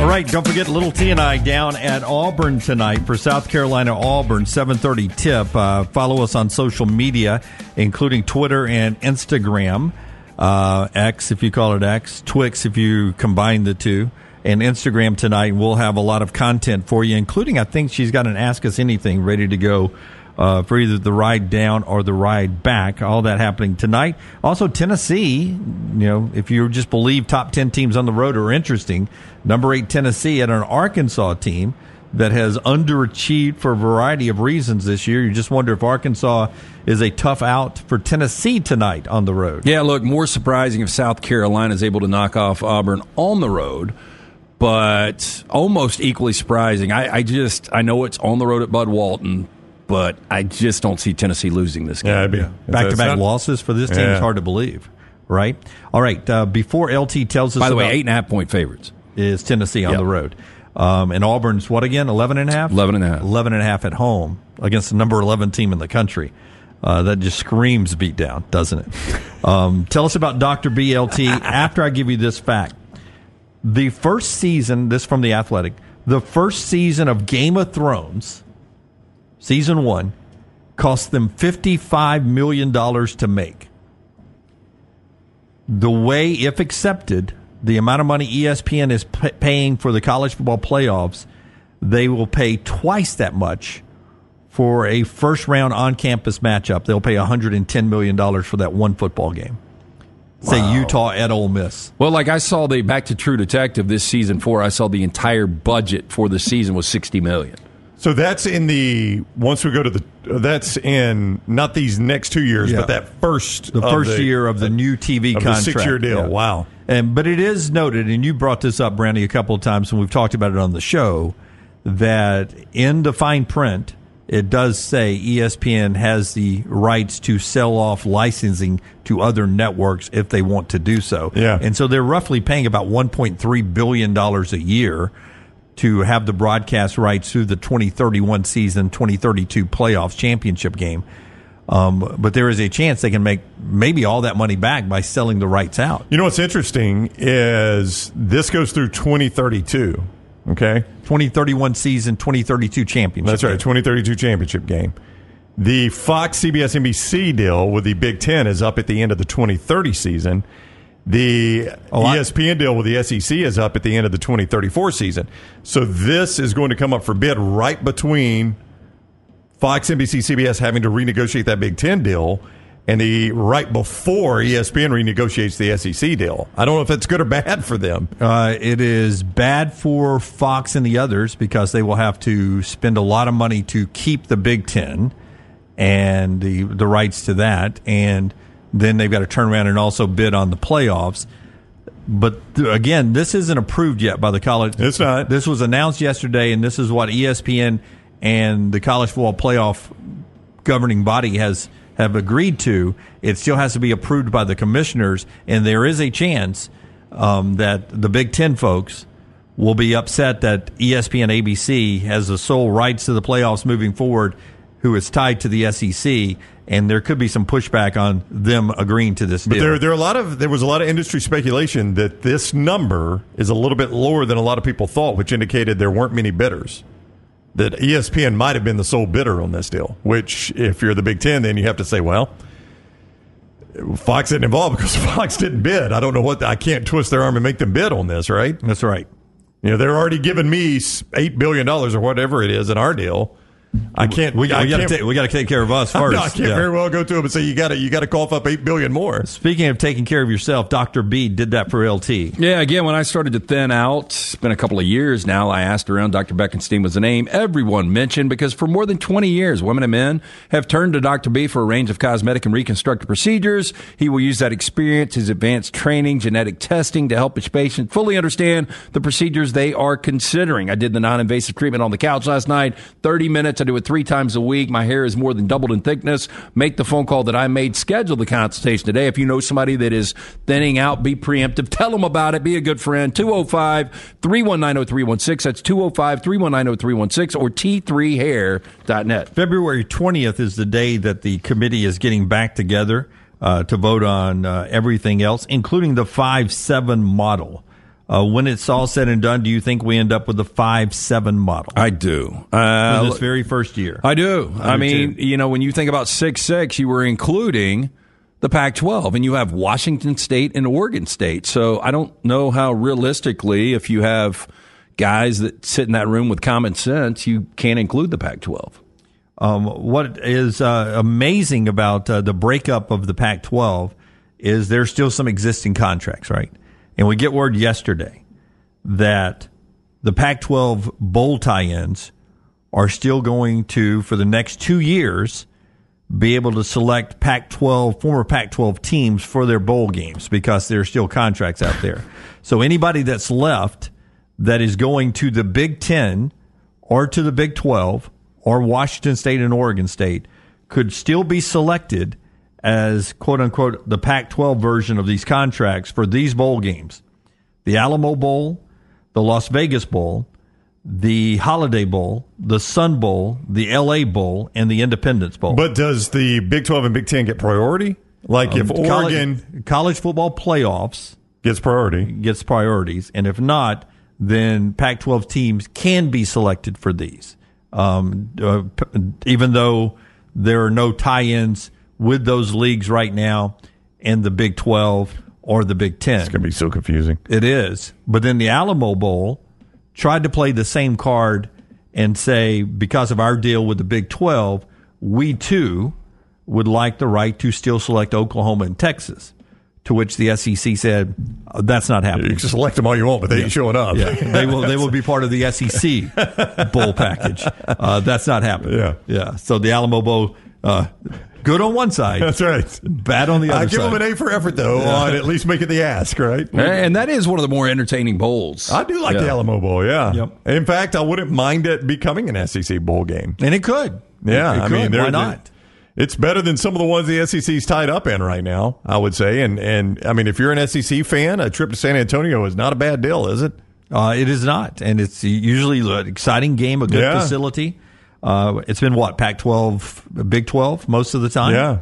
All right, don't forget Little T and I down at Auburn tonight for South Carolina Auburn 7:30 tip. Uh, follow us on social media, including Twitter and Instagram, uh, X if you call it X, Twix if you combine the two, and Instagram tonight. We'll have a lot of content for you, including I think she's got an Ask Us Anything ready to go uh, for either the ride down or the ride back. All that happening tonight. Also, Tennessee, you know, if you just believe top 10 teams on the road are interesting, number eight Tennessee at an Arkansas team that has underachieved for a variety of reasons this year. You just wonder if Arkansas is a tough out for Tennessee tonight on the road. Yeah, look, more surprising if South Carolina is able to knock off Auburn on the road, but almost equally surprising. I, I just, I know it's on the road at Bud Walton, but I just don't see Tennessee losing this game. Yeah, be Back to back losses for this team Yeah. is hard to believe, right? All right, uh, before LT tells us By the way, eight and a half point favorites. is Tennessee on Yep. the road. Um, and Auburn's what again? 11 and a half? 11 and a half. 11 and a half at home against the number 11 team in the country. Uh, that just screams beat down, doesn't it? Um, tell us about Dr. BLT after I give you this fact. The first season, this from The Athletic, the first season of Game of Thrones, season one, cost them $55 million to make the way, if accepted, the amount of money ESPN is p- paying for the college football playoffs, they will pay twice that much for a first round on campus matchup. They'll pay $110 million for that one football game. Say Utah at Ole Miss. Well, like I saw the Back to True Detective this season four, I saw the entire budget for the season was sixty million. So that's in the once we go to the that's in not these next two years, Yeah. but that first The first year of the new TV contract. six year deal. Yeah. Wow. And but it is noted, and you brought this up, Brandy, a couple of times when we've talked about it on the show, that in the fine print it does say ESPN has the rights to sell off licensing to other networks if they want to do so. Yeah. And so they're roughly paying about one point three billion dollars a year to have the broadcast rights through the 2031 season, 2032 playoffs championship game. Um, but there is a chance they can make maybe all that money back by selling the rights out. You know what's interesting is this goes through 2032. Okay. 2031 season, 2032 championship. That's right, game. 2032 championship game. The Fox CBS NBC deal with the Big Ten is up at the end of the 2030 season. The Oh, I- ESPN deal with the SEC is up at the end of the 2034 season. So this is going to come up for bid right between Fox, NBC, CBS having to renegotiate that Big Ten deal and the right before ESPN renegotiates the SEC deal. I don't know if that's good or bad for them. Uh, it is bad for Fox and the others because they will have to spend a lot of money to keep the Big Ten and the the rights to that, and then they've got to turn around and also bid on the playoffs. But th- again, this isn't approved yet by the college. It's not. This was announced yesterday, and this is what ESPN and the college football playoff governing body has have agreed to. It still has to be approved by the commissioners, and there is a chance um, that the Big Ten folks will be upset that ESPN ABC has the sole rights to the playoffs moving forward, who is tied to the SEC, and there could be some pushback on them agreeing to this But deal. there, there are a lot of there was a lot of industry speculation that this number is a little bit lower than a lot of people thought, which indicated there weren't many bidders. That ESPN might have been the sole bidder on this deal. Which, if you're the Big Ten, then you have to say, well, Fox isn't involved because Fox didn't bid. I don't know what I can't twist their arm and make them bid on this, right? That's right. You know, they're already giving me eight billion dollars or whatever it is in our deal. I can't. We, I we got to take we got to take care of us first. No, I can't Yeah. very well go to him and say you got to you got to cough up eight billion more. Speaking of taking care of yourself, Doctor B did that for LT. Yeah, again, when I started to thin out, it's been a couple of years now. I asked around. Dr. Beckenstein was the name everyone mentioned because for more than 20 years, women and men have turned to Dr. B for a range of cosmetic and reconstructive procedures. He will use that experience, his advanced training, genetic testing to help each patient fully understand the procedures they are considering. I did the non-invasive treatment on the couch last night, 30 minutes. I do it three times a week. My hair is more than doubled in thickness. Make the phone call that I made. Schedule the consultation today. If you know somebody that is thinning out, be preemptive. Tell them about it. Be a good friend. 205 319 0316. That's 205 319 0316 or t3hair.net. February 20th is the day that the committee is getting back together uh, to vote on uh, everything else, including the 5 7 model. Uh, when it's all said and done, do you think we end up with a five seven model? I do. Uh, this very first year. I do. I, do mean, too. you know, when you think about six six, you were including the Pac-12, and you have Washington State and Oregon State. So I don't know how realistically, if you have guys that sit in that room with common sense, you can't include the Pac-12. Um, what is uh, amazing about uh, the breakup of the Pac 12 is there's still some existing contracts, right? And we get word yesterday that the Pac 12 bowl tie ins are still going to, for the next two years, be able to select Pac 12, former Pac 12 teams for their bowl games because there are still contracts out there. So anybody that's left that is going to the Big Ten or to the Big 12 or Washington State and Oregon State could still be selected as quote unquote the Pac 12 version of these contracts for these bowl games the Alamo Bowl, the Las Vegas Bowl, the Holiday Bowl, the Sun Bowl, the LA Bowl, and the Independence Bowl. But does the Big 12 and Big 10 get priority? Like if Um, college- Oregon college football playoffs gets priority, gets priorities, and if not, then Pac-12 teams can be selected for these. Um, uh, p- even though there are no tie-ins with those leagues right now, in the Big 12 or the Big 10, it's going to be so confusing. it is. But then the Alamo Bowl tried to play the same card and say, because of our deal with the Big 12, we too would like the right to still select Oklahoma and Texas. To which the SEC said, "Uh, that's not happening. You can select them all you want, but they ain't showing up. Yeah, they will. They will be part of the SEC bowl package. Uh, that's not happening. Yeah. yeah. So the Alamo Bowl, uh, good on one side, That's right. bad on the other side. I give side. them an A for effort, though, on at least making the ask, right? And that is one of the more entertaining bowls. I do like Yeah. the Alamo Bowl, yeah. Yep. In fact, I wouldn't mind it becoming an SEC bowl game. and it could. Yeah, It I could. mean, they're- why not? It's better than some of the ones the SEC's tied up in right now, I would say. And and I mean, if you're an SEC fan, a trip to San Antonio is not a bad deal, is it? Uh, it is not, and it's usually an exciting game, a good Yeah. facility. Uh, it's been what Pac-12, Big 12 most of the time. Yeah.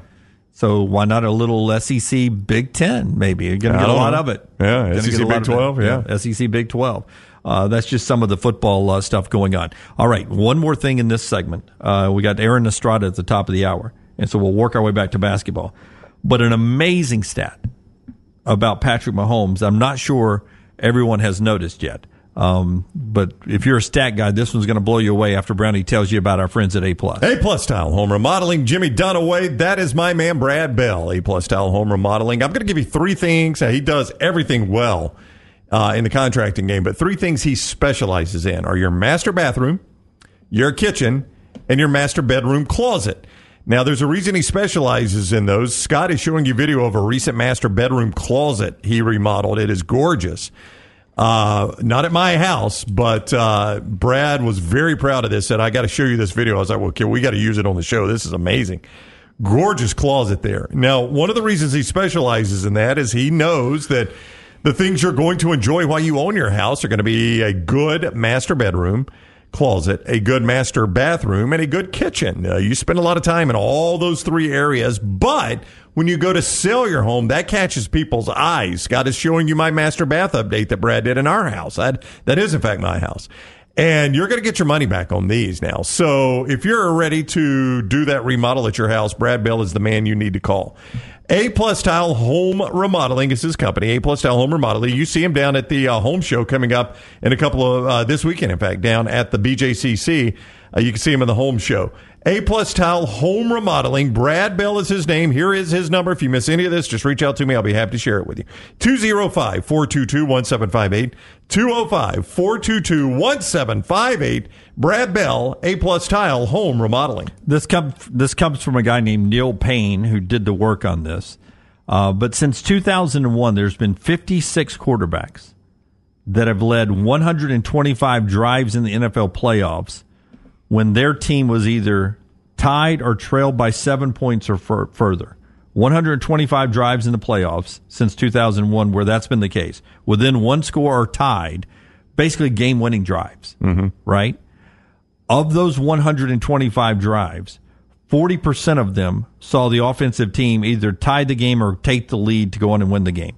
So why not a little SEC Big Ten? Maybe you're going to get a lot know. of it. Yeah, Gonna SEC get a lot Big 12, yeah. SEC Big 12. Uh, that's just some of the football uh, stuff going on. All right, one more thing in this segment. Uh, we got Aaron Estrada at the top of the hour, and so we'll work our way back to basketball. But an amazing stat about Patrick Mahomes. I'm not sure everyone has noticed yet. Um, but if you're a stat guy, this one's going to blow you away after Brownie tells you about our friends at A Plus. A plus tile home remodeling, Jimmy Dunaway. That is my man, Brad Bell. A plus tile home remodeling. I'm going to give you three things. He does everything well uh, in the contracting game, but three things he specializes in are your master bathroom, your kitchen, and your master bedroom closet. Now, there's a reason he specializes in those. Scott is showing you video of a recent master bedroom closet he remodeled. It is gorgeous. Uh, not at my house, but uh, Brad was very proud of this. Said, "I got to show you this video." I was like, "Well, okay, we got to use it on the show. This is amazing." Gorgeous closet there. Now, one of the reasons he specializes in that is he knows that the things you're going to enjoy while you own your house are going to be a good master bedroom closet, a good master bathroom, and a good kitchen. Uh, you spend a lot of time in all those three areas, but when you go to sell your home, that catches people's eyes. Scott is showing you my master bath update that Brad did in our house. That, that is, in fact, my house. And you're going to get your money back on these now. So if you're ready to do that remodel at your house, Brad Bell is the man you need to call. A Plus Tile Home Remodeling is his company. A Plus Tile Home Remodeling. You see him down at the uh, home show coming up in a couple of uh, this weekend. In fact, down at the BJCC, uh, you can see him in the home show. A Plus Tile Home Remodeling. Brad Bell is his name. Here is his number. If you miss any of this, just reach out to me. I'll be happy to share it with you. 205 422 1758. 205 422 1758. Brad Bell, A Plus Tile Home Remodeling. This comes this comes from a guy named Neil Payne who did the work on this. Uh, but since 2001, there's been 56 quarterbacks that have led 125 drives in the NFL playoffs when their team was either tied or trailed by seven points or fur- further. 125 drives in the playoffs since 2001, where that's been the case. Within one score or tied, basically game winning drives, mm-hmm. right? Of those 125 drives, 40% of them saw the offensive team either tie the game or take the lead to go on and win the game.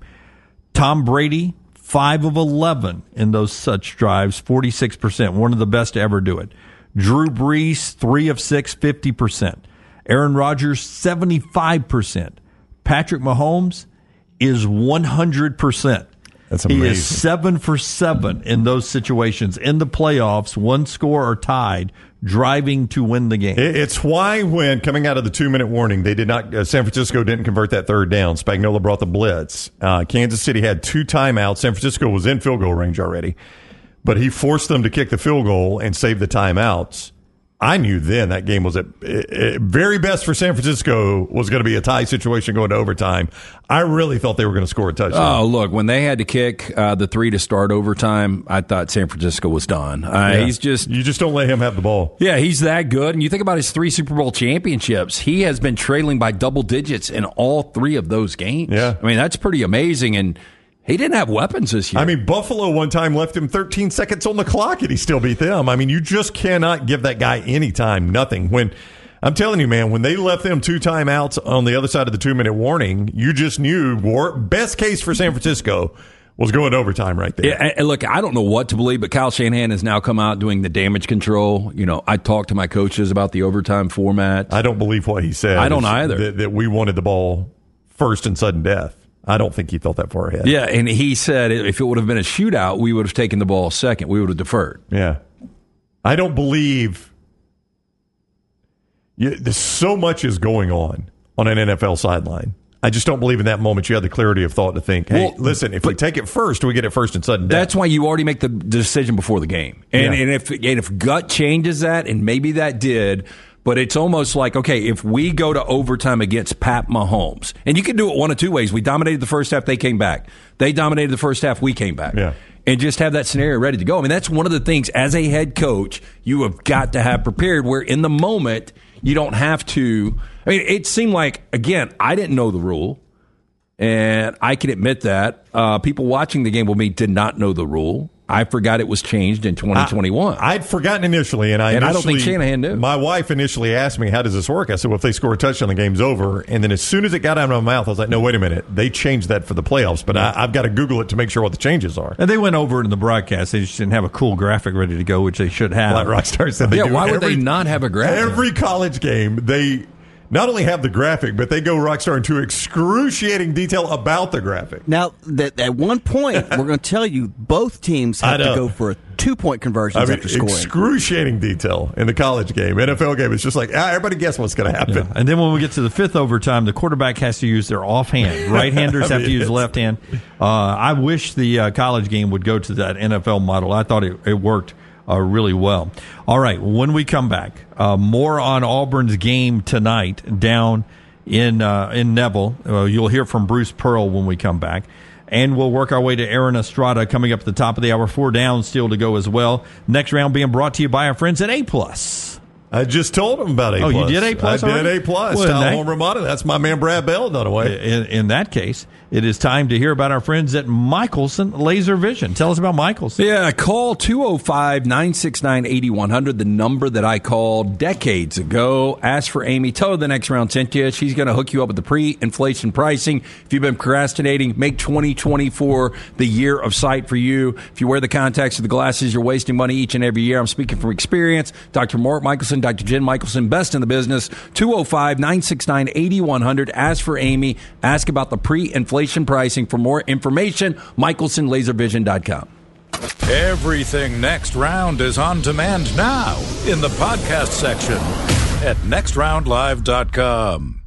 Tom Brady, 5 of 11 in those such drives, 46%, one of the best to ever do it. Drew Brees, 3 of 6, 50%. Aaron Rodgers, 75%. Patrick Mahomes is 100%. That's amazing. He is seven for seven in those situations in the playoffs, one score or tied, driving to win the game. It's why when coming out of the two minute warning, they did not. Uh, San Francisco didn't convert that third down. Spagnuolo brought the blitz. Uh, Kansas City had two timeouts. San Francisco was in field goal range already, but he forced them to kick the field goal and save the timeouts. I knew then that game was at uh, very best for San Francisco was going to be a tie situation going to overtime. I really thought they were going to score a touchdown. Oh, look, when they had to kick uh, the three to start overtime, I thought San Francisco was done. Uh, Yeah. He's just. you just don't let him have the ball. Yeah, he's that good. And you think about his three Super Bowl championships, he has been trailing by double digits in all three of those games. Yeah. I mean, that's pretty amazing. And he didn't have weapons this year. I mean, Buffalo one time left him 13 seconds on the clock and he still beat them. I mean, you just cannot give that guy any time, nothing. When I'm telling you, man, when they left them two timeouts on the other side of the two minute warning, you just knew war, best case for San Francisco was going overtime right there. Yeah, and- and look, I don't know what to believe, but Kyle Shanahan has now come out doing the damage control. You know, I talked to my coaches about the overtime format. I don't believe what he said. I don't either. That, that we wanted the ball first and sudden death. I don't think he thought that far ahead. yeah, and he said if it would have been a shootout, we would have taken the ball second. We would have deferred. Yeah. I don't believe you, there's so much is going on on an NFL sideline. I just don't believe in that moment you had the clarity of thought to think, hey, Well, listen, if we take it first, we get it first and sudden death. That's why you already make the decision before the game. And, Yeah. and if and if gut changes that, and maybe that did, but it's almost like okay, if we go to overtime against Pat Mahomes, and you can do it one of two ways. We dominated the first half, they came back. They dominated the first half, we came back. Yeah. And just have that scenario ready to go. I mean, that's one of the things as a head coach you have got to have prepared. Where in the moment you don't have to. I mean, it seemed like again, I didn't know the rule. And I can admit that uh, people watching the game with me did not know the rule. I forgot it was changed in 2021. I, would forgotten initially, and I And I don't think initially- Shanahan knew. My wife initially asked me, "How does this work?" I said, "Well, if they score a touchdown, the game's over." And then as soon as it got out of my mouth, I was like, "No, wait a minute, they changed that for the playoffs." But I, I've got to Google it to make sure what the changes are. And they went over it in the broadcast. They just didn't have a cool graphic ready to go, which they should have. Like Rockstar said, they yeah, do why would every- they not have a graphic? Every college game, they not only have the graphic, but they go Rockstar into excruciating detail about the graphic. Now, that at one point, we're going to tell you both teams I have to go for a two point conversions I mean, after scoring. excruciating detail in the college game. NFL game, it's just like ah, everybody guess what's going to happen. And then when we get to the fifth overtime, the quarterback has to use their offhand. Right-handers I have to use it's- left hand. Uh, I wish the uh, college game would go to that NFL model. I thought it, it worked uh, really well. All right, when we come back, uh, more on Auburn's game tonight down in uh, in Neville. Uh, you'll hear from Bruce Pearl when we come back. And we'll work our way to Aaron Estrada coming up at the top of the hour. Four down still to go as well. Next round being brought to you by our friends at A Plus. I just told him about A. Oh, you did A plus I did already? A plus. Well, Town that- Home Ramada. That's my man Brad Bell. Dunaway. In, in that case, it is time to hear about our friends at Michelson Laser Vision. Tell us about Michelson. Yeah, call 205 969 8100, the number that I called decades ago. Ask for Amy. Tell her the next round sent you. She's going to hook you up with the pre inflation pricing. If you've been procrastinating, make 2024 the year of sight for you. If you wear the contacts or the glasses, you're wasting money each and every year. I'm speaking from experience. Dr. Mark Michelson, Dr. Jen Michelson, best in the business. 205 969 8100. Ask for Amy. Ask about the pre inflation pricing. For more information, michelsonlaservision.com. Everything Next Round is on demand now in the podcast section at nextroundlive.com.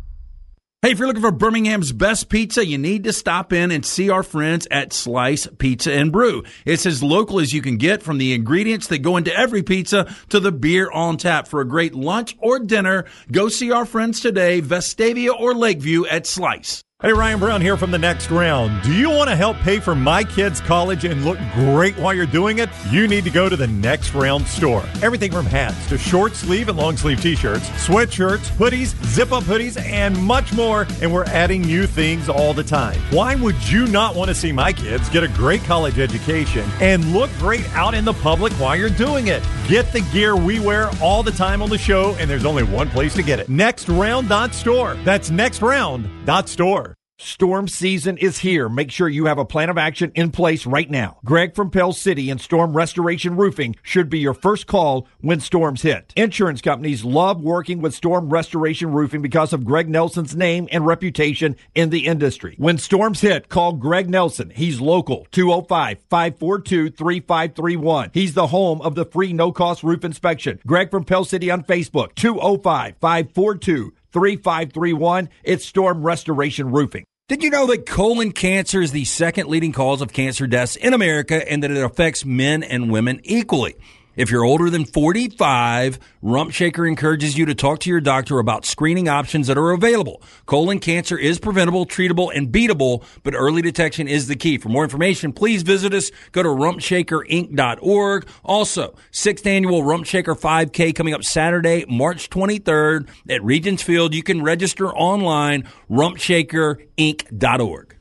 Hey, if you're looking for Birmingham's best pizza, you need to stop in and see our friends at Slice Pizza and Brew. It's as local as you can get from the ingredients that go into every pizza to the beer on tap. For a great lunch or dinner, go see our friends today, Vestavia or Lakeview at Slice. Hey, Ryan Brown here from the next round. Do you want to help pay for my kids' college and look great while you're doing it? You need to go to the next round store. Everything from hats to short sleeve and long sleeve t shirts, sweatshirts, hoodies, zip up hoodies, and much more. And we're adding new things all the time. Why would you not want to see my kids get a great college education and look great out in the public while you're doing it? Get the gear we wear all the time on the show, and there's only one place to get it nextround.store. That's nextround.store. Storm season is here. Make sure you have a plan of action in place right now. Greg from Pell City and Storm Restoration Roofing should be your first call when storms hit. Insurance companies love working with Storm Restoration Roofing because of Greg Nelson's name and reputation in the industry. When storms hit, call Greg Nelson. He's local 205 542 3531. He's the home of the free no cost roof inspection. Greg from Pell City on Facebook 205 542 3531. It's Storm Restoration Roofing. Did you know that colon cancer is the second leading cause of cancer deaths in America and that it affects men and women equally? If you're older than 45, Rump Shaker encourages you to talk to your doctor about screening options that are available. Colon cancer is preventable, treatable, and beatable, but early detection is the key. For more information, please visit us. Go to rumpshakerinc.org. Also, sixth annual Rump Shaker 5K coming up Saturday, March 23rd at Regions Field. You can register online, rumpshakerinc.org.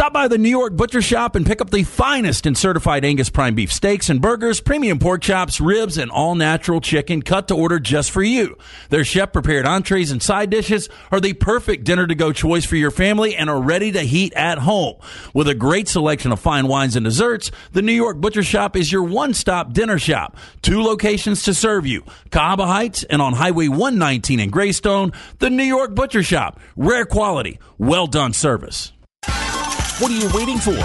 Stop by the New York Butcher Shop and pick up the finest in certified Angus prime beef steaks and burgers, premium pork chops, ribs, and all natural chicken cut to order just for you. Their chef prepared entrees and side dishes are the perfect dinner to go choice for your family and are ready to heat at home. With a great selection of fine wines and desserts, the New York Butcher Shop is your one stop dinner shop. Two locations to serve you Cahaba Heights and on Highway 119 in Greystone, the New York Butcher Shop. Rare quality, well done service. What are you waiting for?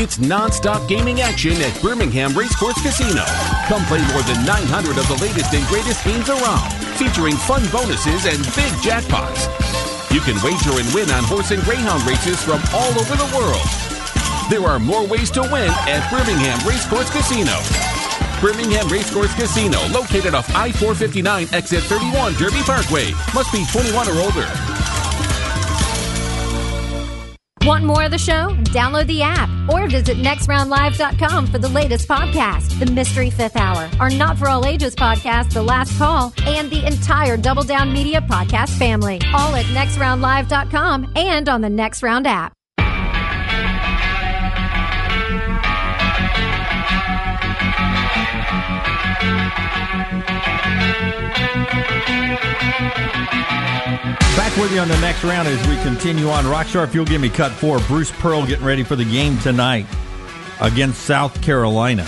It's non-stop gaming action at Birmingham Racecourse Casino. Come play more than 900 of the latest and greatest games around, featuring fun bonuses and big jackpots. You can wager and win on horse and greyhound races from all over the world. There are more ways to win at Birmingham Racecourse Casino. Birmingham Racecourse Casino, located off I-459 exit 31 Derby Parkway. Must be 21 or older. Want more of the show? Download the app or visit nextroundlive.com for the latest podcast, The Mystery Fifth Hour, our Not For All Ages podcast, The Last Call, and the entire Double Down Media podcast family. All at nextroundlive.com and on the Next Round app. With you on the next round as we continue on. Rockstar, if you'll give me cut four, Bruce Pearl getting ready for the game tonight against South Carolina.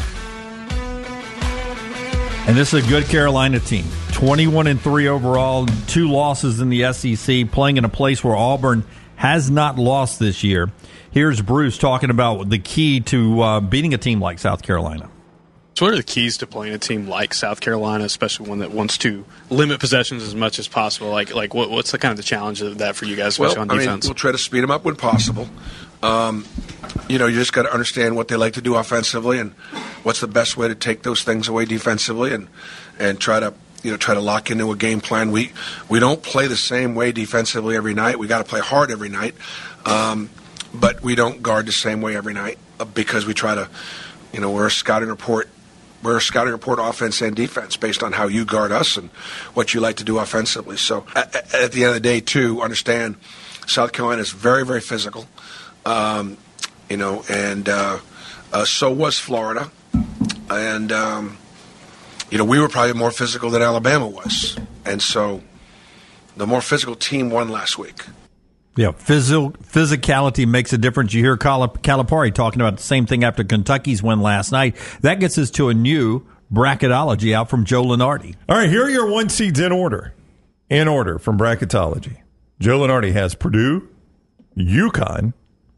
And this is a good Carolina team. 21 and 3 overall, two losses in the SEC, playing in a place where Auburn has not lost this year. Here's Bruce talking about the key to uh, beating a team like South Carolina. So, what are the keys to playing a team like South Carolina, especially one that wants to limit possessions as much as possible? Like, like what, what's the kind of the challenge of that for you guys, especially well, on defense? I mean, we'll try to speed them up when possible. Um, you know, you just got to understand what they like to do offensively and what's the best way to take those things away defensively, and and try to you know try to lock into a game plan. We we don't play the same way defensively every night. We got to play hard every night, um, but we don't guard the same way every night because we try to, you know, we're a scouting report we're a scouting report offense and defense based on how you guard us and what you like to do offensively. So at, at the end of the day, too, understand South Carolina is very, very physical. Um, you know, and uh, uh, so was Florida. And, um, you know, we were probably more physical than Alabama was. And so the more physical team won last week. Yeah, physical, physicality makes a difference. You hear Calipari talking about the same thing after Kentucky's win last night. That gets us to a new bracketology out from Joe Lunardi. All right, here are your one seeds in order. In order from bracketology. Joe Lunardi has Purdue, UConn,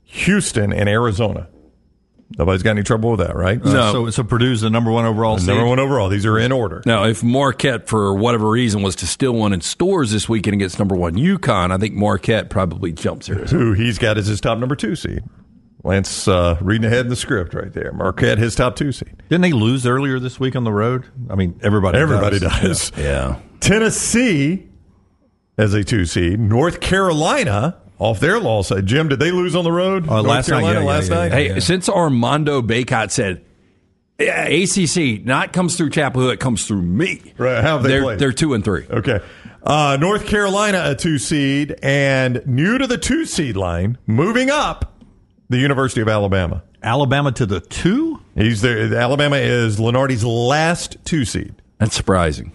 Houston, and Arizona. Nobody's got any trouble with that, right? No. Uh, so, so Purdue's the number one overall. The number one overall. These are in order. Now, if Marquette, for whatever reason, was to steal one in Storrs this weekend against number one UConn, I think Marquette probably jumps here. Who he's got as his top number two seed. Lance uh, reading ahead in the script right there. Marquette, his top two seed. Didn't they lose earlier this week on the road? I mean, everybody everybody does. does. Yeah. yeah. Tennessee as a two seed. North Carolina off their loss. Jim, did they lose on the road? Uh, last Carolina night. Yeah, last yeah, night. Hey, since Armando Bacot said. Yeah, ACC not comes through Chapel Hill, it comes through me. Right? How have they are played? They're two and three. Okay. Uh, North Carolina a two seed and new to the two seed line, moving up. The University of Alabama. Alabama to the two. He's there. Alabama is Lunardi's last two seed. That's surprising.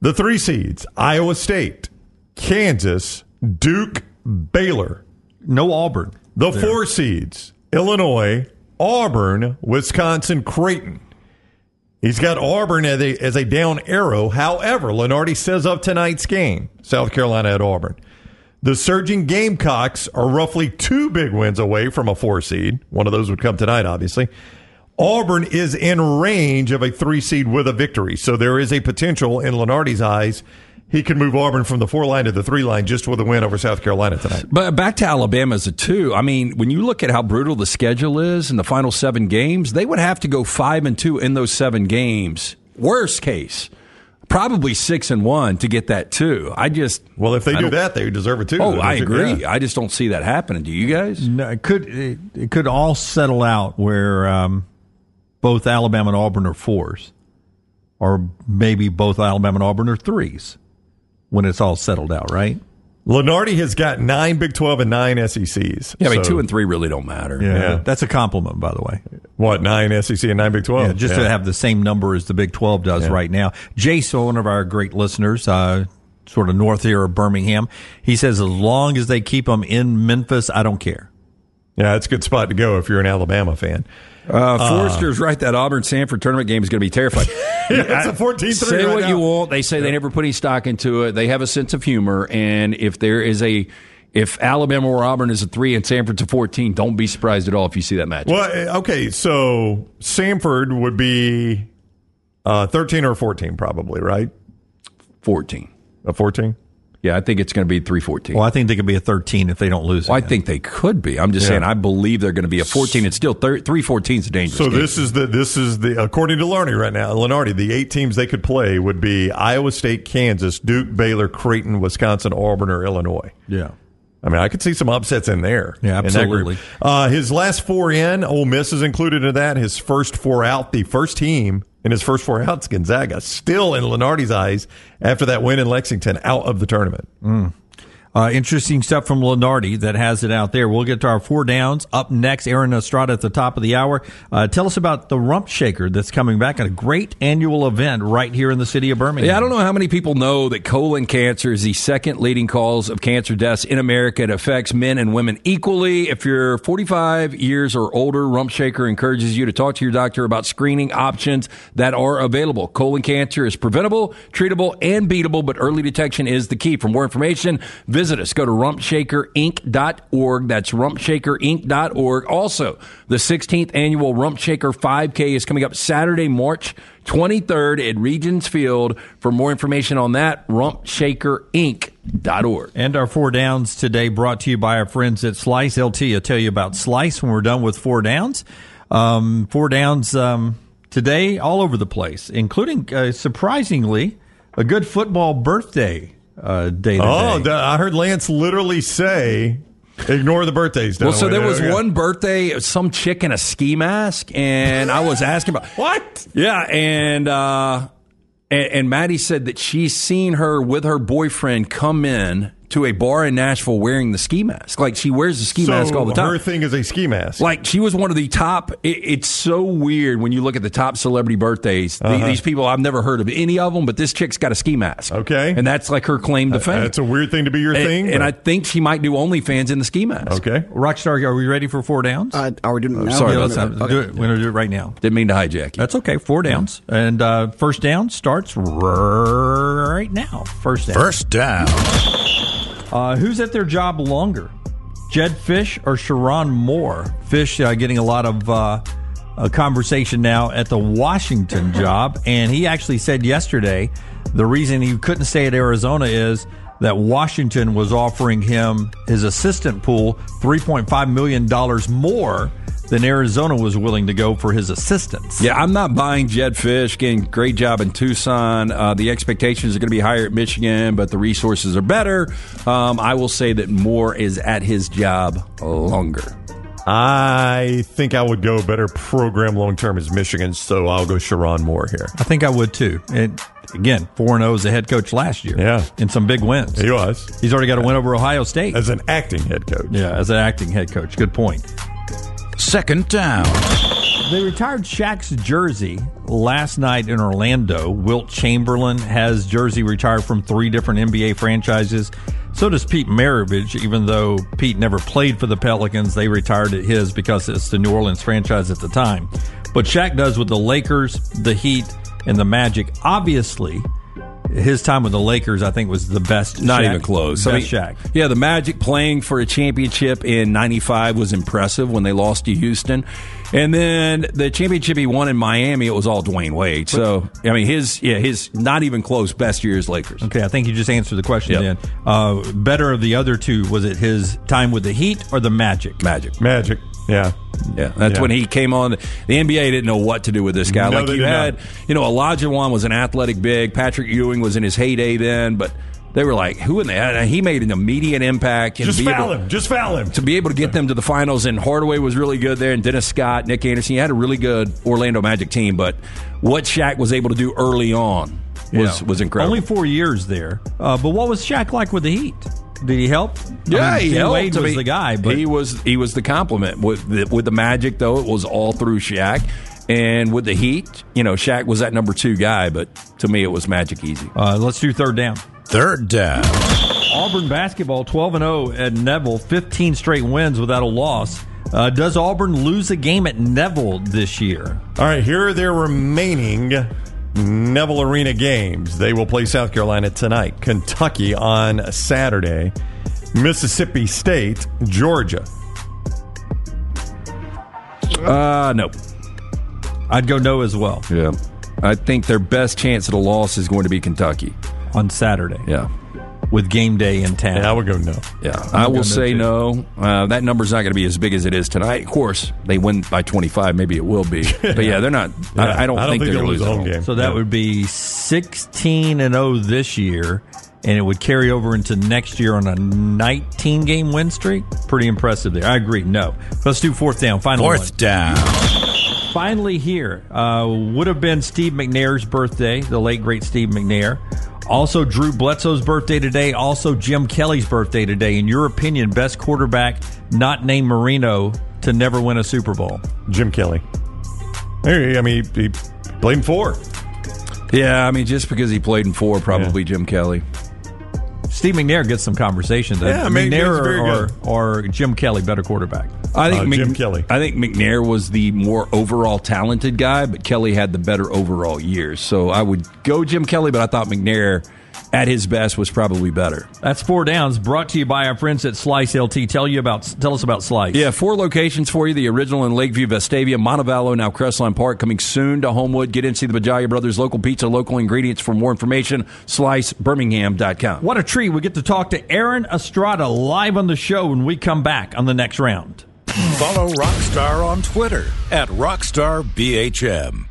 The three seeds: Iowa State, Kansas, Duke, Baylor. No Auburn. The There. four seeds Illinois, Auburn, Wisconsin, Creighton. He's got Auburn as a, as a down arrow. However, Lunardi says of tonight's game, South Carolina at Auburn. The surging Gamecocks are roughly two big wins away from a four seed. One of those would come tonight, obviously. Auburn is in range of a three seed with a victory. So there is a potential in Lunardi's eyes. He could move Auburn from the four line to the three line just with a win over South Carolina tonight. But back to Alabama as a two. I mean, when you look at how brutal the schedule is in the final seven games, they would have to go five and two in those seven games. Worst case, probably six and one to get that two. I just well, if they I do that, they deserve it too. Oh, I agree. Yeah. I just don't see that happening. Do you guys? No, it could it, it could all settle out where um, both Alabama and Auburn are fours, or maybe both Alabama and Auburn are threes when it's all settled out, right? Lunardi has got nine Big 12 and nine SECs. Yeah, I mean, So- two and three really don't matter. Yeah, Yeah. that's a compliment, by the way. What, nine SEC and nine Big 12? Yeah, just to have the same number as the Big 12 does Yeah. right now. Jace, one of our great listeners, uh, sort of north here of Birmingham, he says as long as they keep them in Memphis, I don't care. Yeah, it's a good spot to go if you're an Alabama fan. Uh, Forrester's right. That Auburn Samford tournament game is going to be terrifying. Yeah, it's a 14-3 Say right what now. you want. They say they never put any stock into it. They have a sense of humor, and if there is a if Alabama or Auburn is a three and Samford's a fourteen, don't be surprised at all if you see that match. Well, eh, okay, so Sanford would be uh, 13 or 14, probably, right? Fourteen. A 14? Yeah, I think it's going to be three fourteen. Well, I think they could be a 13 if they don't lose. Well, I think they could be. I'm just Yeah. saying. I believe they're going to be a 14. It's still thir- three 14 is a dangerous. So game. this is the this is the according to Larney right now, Lunardi, the eight teams they could play would be Iowa State, Kansas, Duke, Baylor, Creighton, Wisconsin, Auburn, or Illinois. Yeah. I mean, I could see some upsets in there. Yeah, in that group. absolutely. Uh, his last four in, Ole Miss is included in that. His first four out, the first team in his first four outs, Gonzaga, still in Lunardi's eyes after that win in Lexington, out of the tournament. Mm. Uh, interesting stuff from Lunardi that has it out there. We'll get to our four downs. Up next, Aaron Estrada at the top of the hour. Uh, tell us about the Rump Shaker that's coming back, at a great annual event right here in the city of Birmingham. Yeah, I don't know how many people know that colon cancer is the second leading cause of cancer deaths in America. It affects men and women equally. If you're 45 years or older, Rump Shaker encourages you to talk to your doctor about screening options that are available. Colon cancer is preventable, treatable, and beatable, but early detection is the key. For more information, visit us. Go to rumpshakerinc.org. That's rumpshakerinc.org. Also, the 16th annual Rump Shaker 5K is coming up Saturday, March 23rd at Regions Field. For more information on that, rumpshakerinc.org. And our four downs today brought to you by our friends at Slice LT. I'll tell you about Slice when we're done with four downs. Um, four downs um, today all over the place, including uh, surprisingly a good football birthday uh, day. Oh, I heard Lance literally say, "Ignore the birthdays." Well, so Dunaway." there was Yeah. one birthday, some chick in a ski mask, and I was asking about what? Yeah, and uh, and, and Maddie said that she's seen her with her boyfriend come in to a bar in Nashville wearing the ski mask. Like she wears the ski so mask all the time. Her thing is a ski mask. Like she was one of the top. It, it's so weird when you look at the top celebrity birthdays. The- Uh-huh. these people I've never heard of any of them, but this chick's got a ski mask. Okay, and that's like her claim to fame. That's a weird thing to be your and, thing. and I think she might do OnlyFans in the ski mask. okay. Rockstar, are we ready for four downs? Uh, are we doing it now? sorry Yeah, about let's that. do it. We're going to do it right now. Didn't mean to hijack you. That's okay. Four downs. And uh, first down starts right now. First down. First down. Uh, who's at their job longer? Jedd Fisch or Sherrone Moore? Fisch uh, getting a lot of uh, uh, conversation now at the Washington job. And he actually said yesterday the reason he couldn't stay at Arizona is that Washington was offering him his assistant pool $3.5 million more than Arizona was willing to go for his assistance. Yeah, I'm not buying Jedd Fisch. Again, great job in Tucson. Uh, the expectations are going to be higher at Michigan, but the resources are better. Um, I will say that Moore is at his job longer. I think I would go better program long term as Michigan, so I'll go Sherrone Moore here. I think I would too. And again, 4 0 as a head coach last year. Yeah. In some big wins. He was He's already got a win over Ohio State. as an acting head coach. yeah, as an acting head coach. Good point. Second down. They retired Shaq's jersey last night in Orlando. Wilt Chamberlain has jersey retired from three different NBA franchises. So does Pete Maravich, even though Pete never played for the Pelicans. They retired his because it's the New Orleans franchise at the time. But Shaq does with the Lakers, the Heat, and the Magic. Obviously, his time with the Lakers, I think, was the best. Not Shaq. even close. Best I mean, Shaq. Yeah, the Magic playing for a championship in '95 was impressive when they lost to Houston, and then the championship he won in Miami, it was all Dwyane Wade. So I mean, his yeah, his not even close best years Lakers. Okay, I think you just answered the question. Yep. Then, uh, better of the other two was it his time with the Heat or the Magic? Magic, Magic. Yeah, yeah. That's Yeah. when he came on. The NBA didn't know what to do with this guy. No, like you had, not. you know, Olajuwon was an athletic big. Patrick Ewing was in his heyday then, but. They were like, "Who in the?" and He made an immediate impact. And Just foul able- him. Just foul him. to be able to get them to the finals. And Hardaway was really good there, and Dennis Scott, Nick Anderson. You had a really good Orlando Magic team, but what Shaq was able to do early on was Yeah. was incredible. Only four years there. Uh, but what was Shaq like with the Heat? Did he help? yeah, I mean, he Ken helped. Wade I was mean, the guy, but he was he was the compliment with the, with the Magic. Though it was all through Shaq, and with the Heat, you know, Shaq was that number two guy. But to me, it was Magic easy. uh, let's do third down. Third down. Auburn basketball 12 and 0 at Neville, 15 straight wins without a loss. Uh, does Auburn lose a game at Neville this year? All right, here are their remaining Neville Arena games. They will play South Carolina tonight, Kentucky on Saturday, Mississippi State, Georgia. Uh no, I'd go no as well yeah. I think their best chance at a loss is going to be Kentucky. on Saturday Yeah. With game day in town. Yeah, I would go no. Yeah, I go no, will say no. Uh, that number's not going to be as big as it is tonight. Of course, they win by 25. Maybe it will be. But yeah, they're not. I, I don't think they're they'll going lose to lose home at game. So that Yeah. would be 16 and 0 this year, and it would carry over into next year on a 19 game win streak. Pretty impressive there. I agree. No. Let's do fourth down. Final one. Fourth down. Finally here uh, would have been Steve McNair's birthday, the late great Steve McNair. Also, Drew Bledsoe's birthday today. Also, Jim Kelly's birthday today. In your opinion, best quarterback not named Marino to never win a Super Bowl? Jim Kelly. Hey, I mean, he, he played in four. Yeah, I mean, just because he played in four, probably Jim Kelly. Steve McNair gets some conversation. Yeah, I mean, McNair or, or Jim Kelly better quarterback. I think Uh, Mc- Jim Kelly. I think McNair was the more overall talented guy, but Kelly had the better overall years. So I would go Jim Kelly, but I thought McNair at his best was probably better. That's four downs. Brought to you by our friends at Slice LT. Tell you about. Tell us about Slice. Yeah, four locations for you. The original in Lakeview, Vestavia, Montevallo, now Crestline Park. Coming soon to Homewood. Get in, see the Bajaya Brothers local pizza, local ingredients. For more information, slicebirmingham.com. What a treat. We get to talk to Aaron Estrada live on the show when we come back on the next round. Follow Rockstar on Twitter at RockstarBHM.